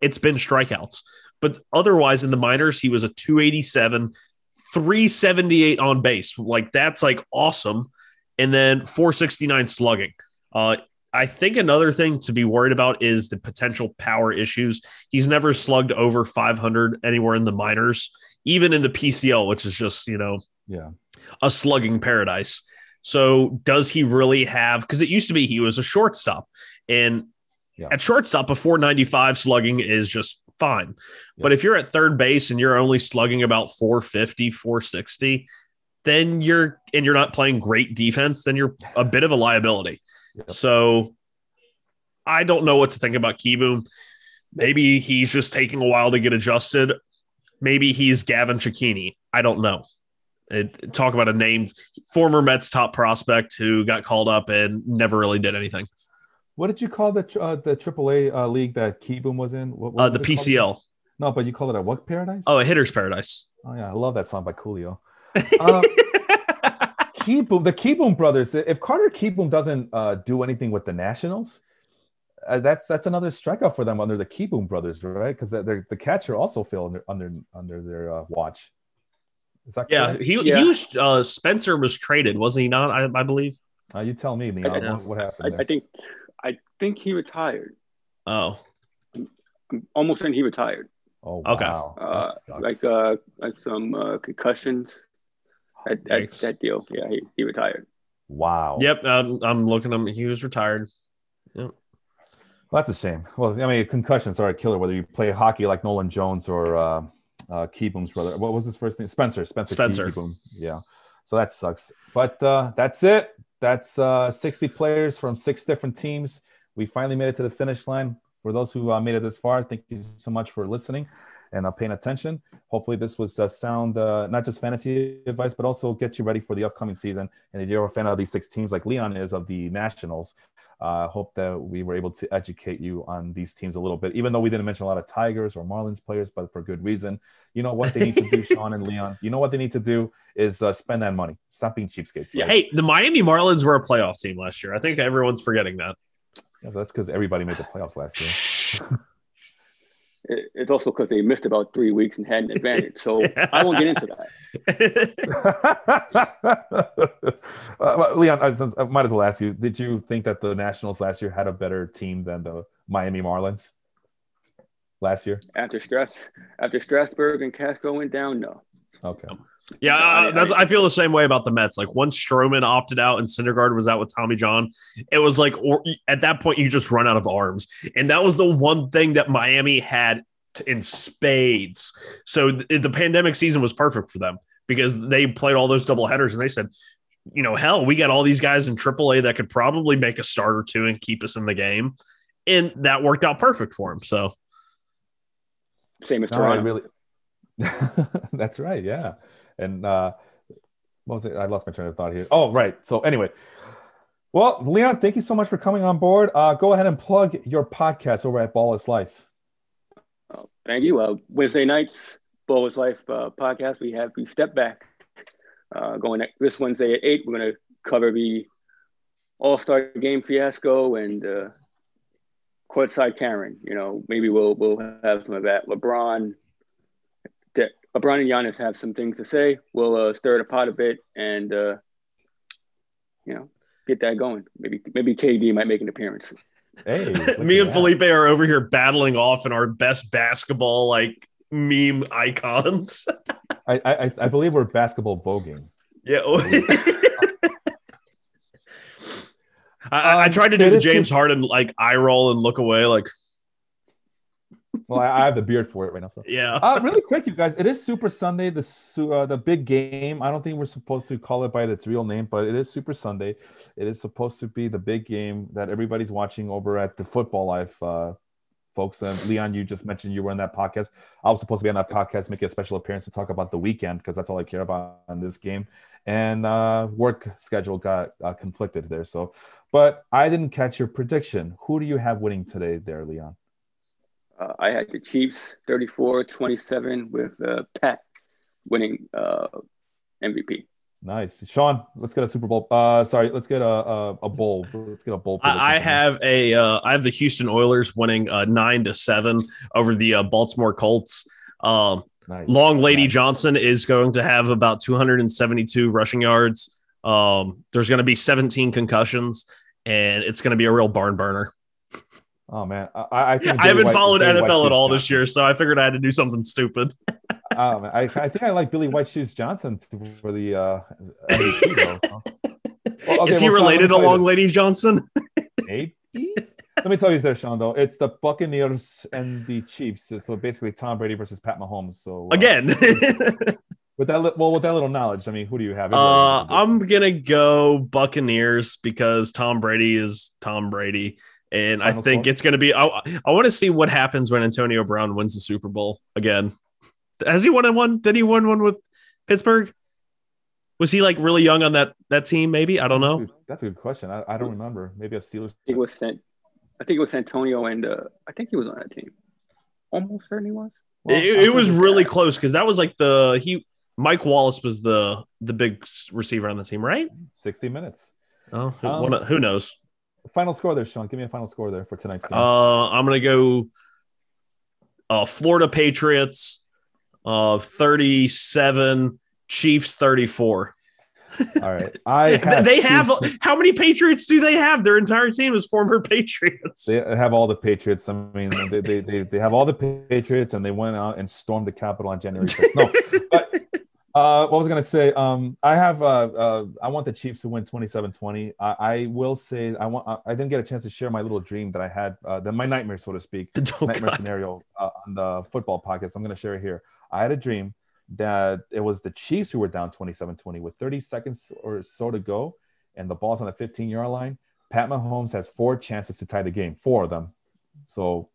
it's been strikeouts. But otherwise, in the minors, he was a 287, 378 on base. Like that's like awesome. And then 469 slugging. Uh, I think another thing to be worried about is the potential power issues. He's never slugged over 500 anywhere in the minors, even in the PCL, which is just, you know, Yeah. a slugging paradise. So does he really have because it used to be he was a shortstop and Yeah. at shortstop before 95 slugging is just fine. But if you're at third base and you're only slugging about 450, 460, then you're and you're not playing great defense, then you're a bit of a liability. Yep. So I don't know what to think about Kieboom. Maybe he's just taking a while to get adjusted. Maybe he's Gavin Cecchini. I don't know. It, talk about a name, former Mets top prospect who got called up and never really did anything. What did you call the uh, the AAA uh, league that Kieboom was in? What, what Uh, was the it called? PCL. No, but you call it a what paradise? Oh, a hitter's paradise. Oh, yeah, I love that song by Coolio. Uh, Kieboom, the Kieboom brothers. If Carter Kieboom doesn't uh, do anything with the Nationals, uh, that's that's another strikeout for them under the Kieboom brothers, right? Because the catcher also fell under under under their uh, watch. Is that yeah, correct? he, Yeah. he was uh, Spencer was traded, wasn't he not? I, I believe. Uh, you tell me, Leon. I- what, what happened? I, there? I think I think he retired. Oh, I'm almost saying he retired. oh, okay. wow. Uh, like uh, like some uh, concussions. That, that, that deal. Yeah, he, he retired. wow. yep. Um, I'm looking him. He was retired. Well, that's a shame. Well, I mean, concussions are a killer, whether you play hockey like Nolan Jones or uh, uh, Kieboom's brother. What was his first name? Spencer. Spencer. Spencer. Keyboom. Yeah. So that sucks. But uh, that's it. That's uh, 60 players from six different teams. We finally made it to the finish line. For those who uh, made it this far, thank you so much for listening and uh, paying attention. Hopefully, this was uh, sound, uh, not just fantasy advice, but also get you ready for the upcoming season. And if you're a fan of these six teams, like Leon is of the Nationals, uh, hope that we were able to educate you on these teams a little bit, even though we didn't mention a lot of Tigers or Marlins players, but for good reason. You know what they need to do, Sean and Leon? You know what they need to do is uh, spend that money. Stop being cheapskates. right? Hey, the Miami Marlins were a playoff team last year. I think everyone's forgetting that. Yeah, that's because everybody made the playoffs last year. It, it's also because they missed about three weeks and had an advantage. So I won't get into that. uh, Leon, I, I might as well ask you: Did you think that the Nationals last year had a better team than the Miami Marlins last year? After stress, after Strasburg and Castro went down, no. Okay. Yeah, I- uh, that's. I feel the same way about the Mets. Like once Stroman opted out and Syndergaard was out with Tommy John, it was like, or at that point, you just run out of arms, and that was the one thing that Miami had t- in spades. So th- the pandemic season was perfect for them because they played all those double headers, and they said, you know, hell, we got all these guys in AAA that could probably make a start or two and keep us in the game, and that worked out perfect for them. So Same as No, I Toronto. really. That's right. Yeah. And uh, it? I lost my train of thought here. Oh, right. So anyway, well, Leon, thank you so much for coming on board. Uh, go ahead and plug your podcast over at Ball is Life. Oh, thank you. Uh, Wednesday nights, Ball is Life uh, podcast. We have we step back. Uh, going this Wednesday at eight, we're going to cover the All Star Game fiasco and uh, courtside Karen. You know, maybe we'll we'll have some of that. LeBron, LeBron and Giannis have some things to say. We'll uh, stir the pot a bit and uh, you know get that going. Maybe maybe KD might make an appearance. Hey, Me and that. Felipe are over here battling off in our best basketball like meme icons. I, I I believe we're basketball voguing. Yeah. I, I- I Um, tried to do the James Harden like eye roll and look away, like Well, I, I have the beard for it right now. So, yeah. uh, really quick, you guys, it is Super Sunday, the uh, the big game. I don't think we're supposed to call it by its real name, but it is Super Sunday. It is supposed to be the big game that everybody's watching over at the Football Life, uh, folks. And Leon, you just mentioned you were in that podcast. I was supposed to be on that podcast, making a special appearance to talk about the weekend because that's all I care about on this game. And uh, work schedule got uh, conflicted there. So, but I didn't catch your prediction. Who do you have winning today, there, Leon? Uh, I had the Chiefs 34-27 with uh, Pat winning uh, MVP. Nice, Sean. Let's get a Super Bowl. Uh, sorry, let's get a a, a bowl. Let's get a bowl. I, I have a uh, I have the Houston Oilers winning uh, nine to seven over the uh, Baltimore Colts. Um, Nice. Long Lady Nice. Johnson is going to have about 272 rushing yards. Um, there's going to be 17 concussions, and it's going to be a real barn burner. Oh man, I, I think I haven't White- followed Billy NFL at all this year, so I figured I had to do something stupid. Oh man, I, I think I like Billy White Shoes Johnson for the uh, MVP. Well, okay, is he well, Sean, related to tell Long. Lady Johnson? Maybe. Let me tell you this, Sean. Though it's the Buccaneers and the Chiefs. So basically, Tom Brady versus Pat Mahomes. So uh, Again, with that, li- well, with that little knowledge, I mean, who do you have? uh, I'm gonna go Buccaneers because Tom Brady is Tom Brady, and I think score? it's gonna be. I, I want to see what happens when Antonio Brown wins the Super Bowl again. Has he won one? Did he win one with Pittsburgh? Was he like really young on that that team? Maybe I don't know. Dude, that's a good question. I, I don't remember. Maybe a Steelers. I think it was San, I think it was Antonio and uh, I think he was on that team. Almost certainly was. Well, it, it was really that. close because that was like the he Mike Wallace was the the big receiver on the team, right? 60 minutes. Oh, who, Um, one- who knows? Final score there, Sean. Give me a final score there for tonight's game. Uh, I'm gonna go. Uh, Florida Patriots, uh, 37. Chiefs 34. All right. I have they Chiefs- have how many Patriots do they have? Their entire team is former Patriots. They have all the Patriots. I mean, they, they, they, they have all the Patriots, and they went out and stormed the Capitol on January 6th. No, but uh, what was I going to say? Um, I have uh, uh, I want the Chiefs to win 27-20. I, I will say I want. I, I didn't get a chance to share my little dream that I had, uh, the, my nightmare, so to speak, Oh, nightmare God. scenario uh, on the football podcast. I'm going to share it here. I had a dream that it was the Chiefs who were down 27-20 with 30 seconds or so to go, and the ball's on the 15 yard line. Pat Mahomes has four chances to tie the game, four of them. So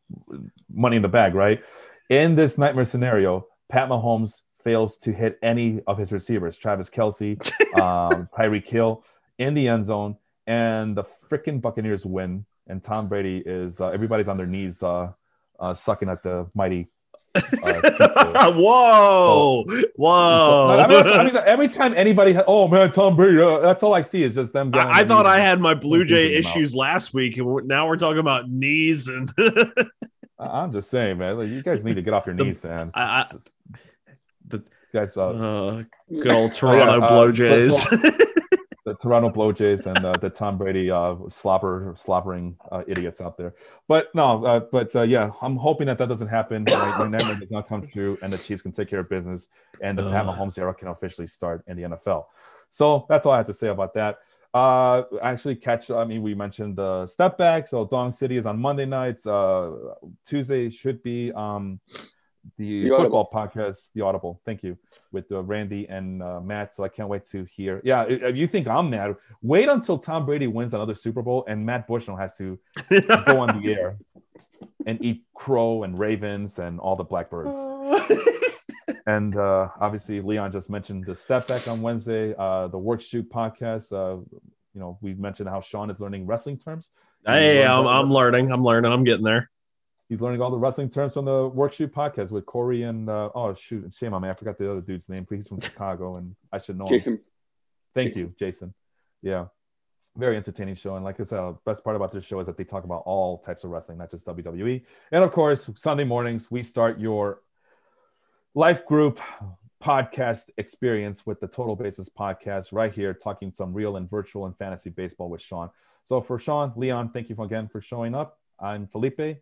money in the bag, right? In this nightmare scenario, Pat Mahomes fails to hit any of his receivers, Travis Kelce, um, Tyreek Hill, in the end zone, and the freaking Buccaneers win. And Tom Brady is uh, everybody's on their knees, uh, uh, sucking at the mighty. Uh, Whoa! Whoa! I mean, I mean, every time anybody, ha- oh man, Tom Brady, uh, that's all I see is just them. I, I thought I had my Blue Jay issues last week, and now we're talking about knees and I'm just saying, man. Like, you guys need to get off your knees, man. I- I- the- guys, uh, uh, good old Toronto uh, Blow Jays. the Toronto Blue Jays and uh, the Tom Brady uh, slopper slobbering uh, idiots out there. But no, uh, but uh, yeah, I'm hoping that that doesn't happen. My, my nightmare does not come true, and the Chiefs can take care of business, and the Pat. Mahomes era can officially start in the NFL. So that's all I have to say about that. Uh, actually, catch. I mean, we mentioned the step back. So Dong City is on Monday nights. Uh, Tuesday should be um, the, The football podcast, the Audible. Thank you with uh, Randy and uh, Matt. So I can't wait to hear. Yeah, if if you think I'm mad, wait until Tom Brady wins another Super Bowl and Matt Bushnell has to go on the air and eat crow and ravens and all the blackbirds. And uh, obviously, Leon just mentioned the step back on Wednesday, uh, the work shoot podcast. Uh, you know, we mentioned how Sean is learning wrestling terms. hey, I'm, I'm learning. I'm learning. I'm getting there. He's learning all the wrestling terms from the Workshoot podcast with Corey and uh, oh shoot, shame on me, I forgot the other dude's name. He's from Chicago, and I should know him. Jason. Thank you, Jason. Yeah, very entertaining show, and like I said, the best part about this show is that they talk about all types of wrestling, not just WWE. And of course, Sunday mornings we start your life group podcast experience with the Total Basis podcast right here, talking some real and virtual and fantasy baseball with Sean. So for Sean, Leon, thank you again for showing up. I'm Felipe,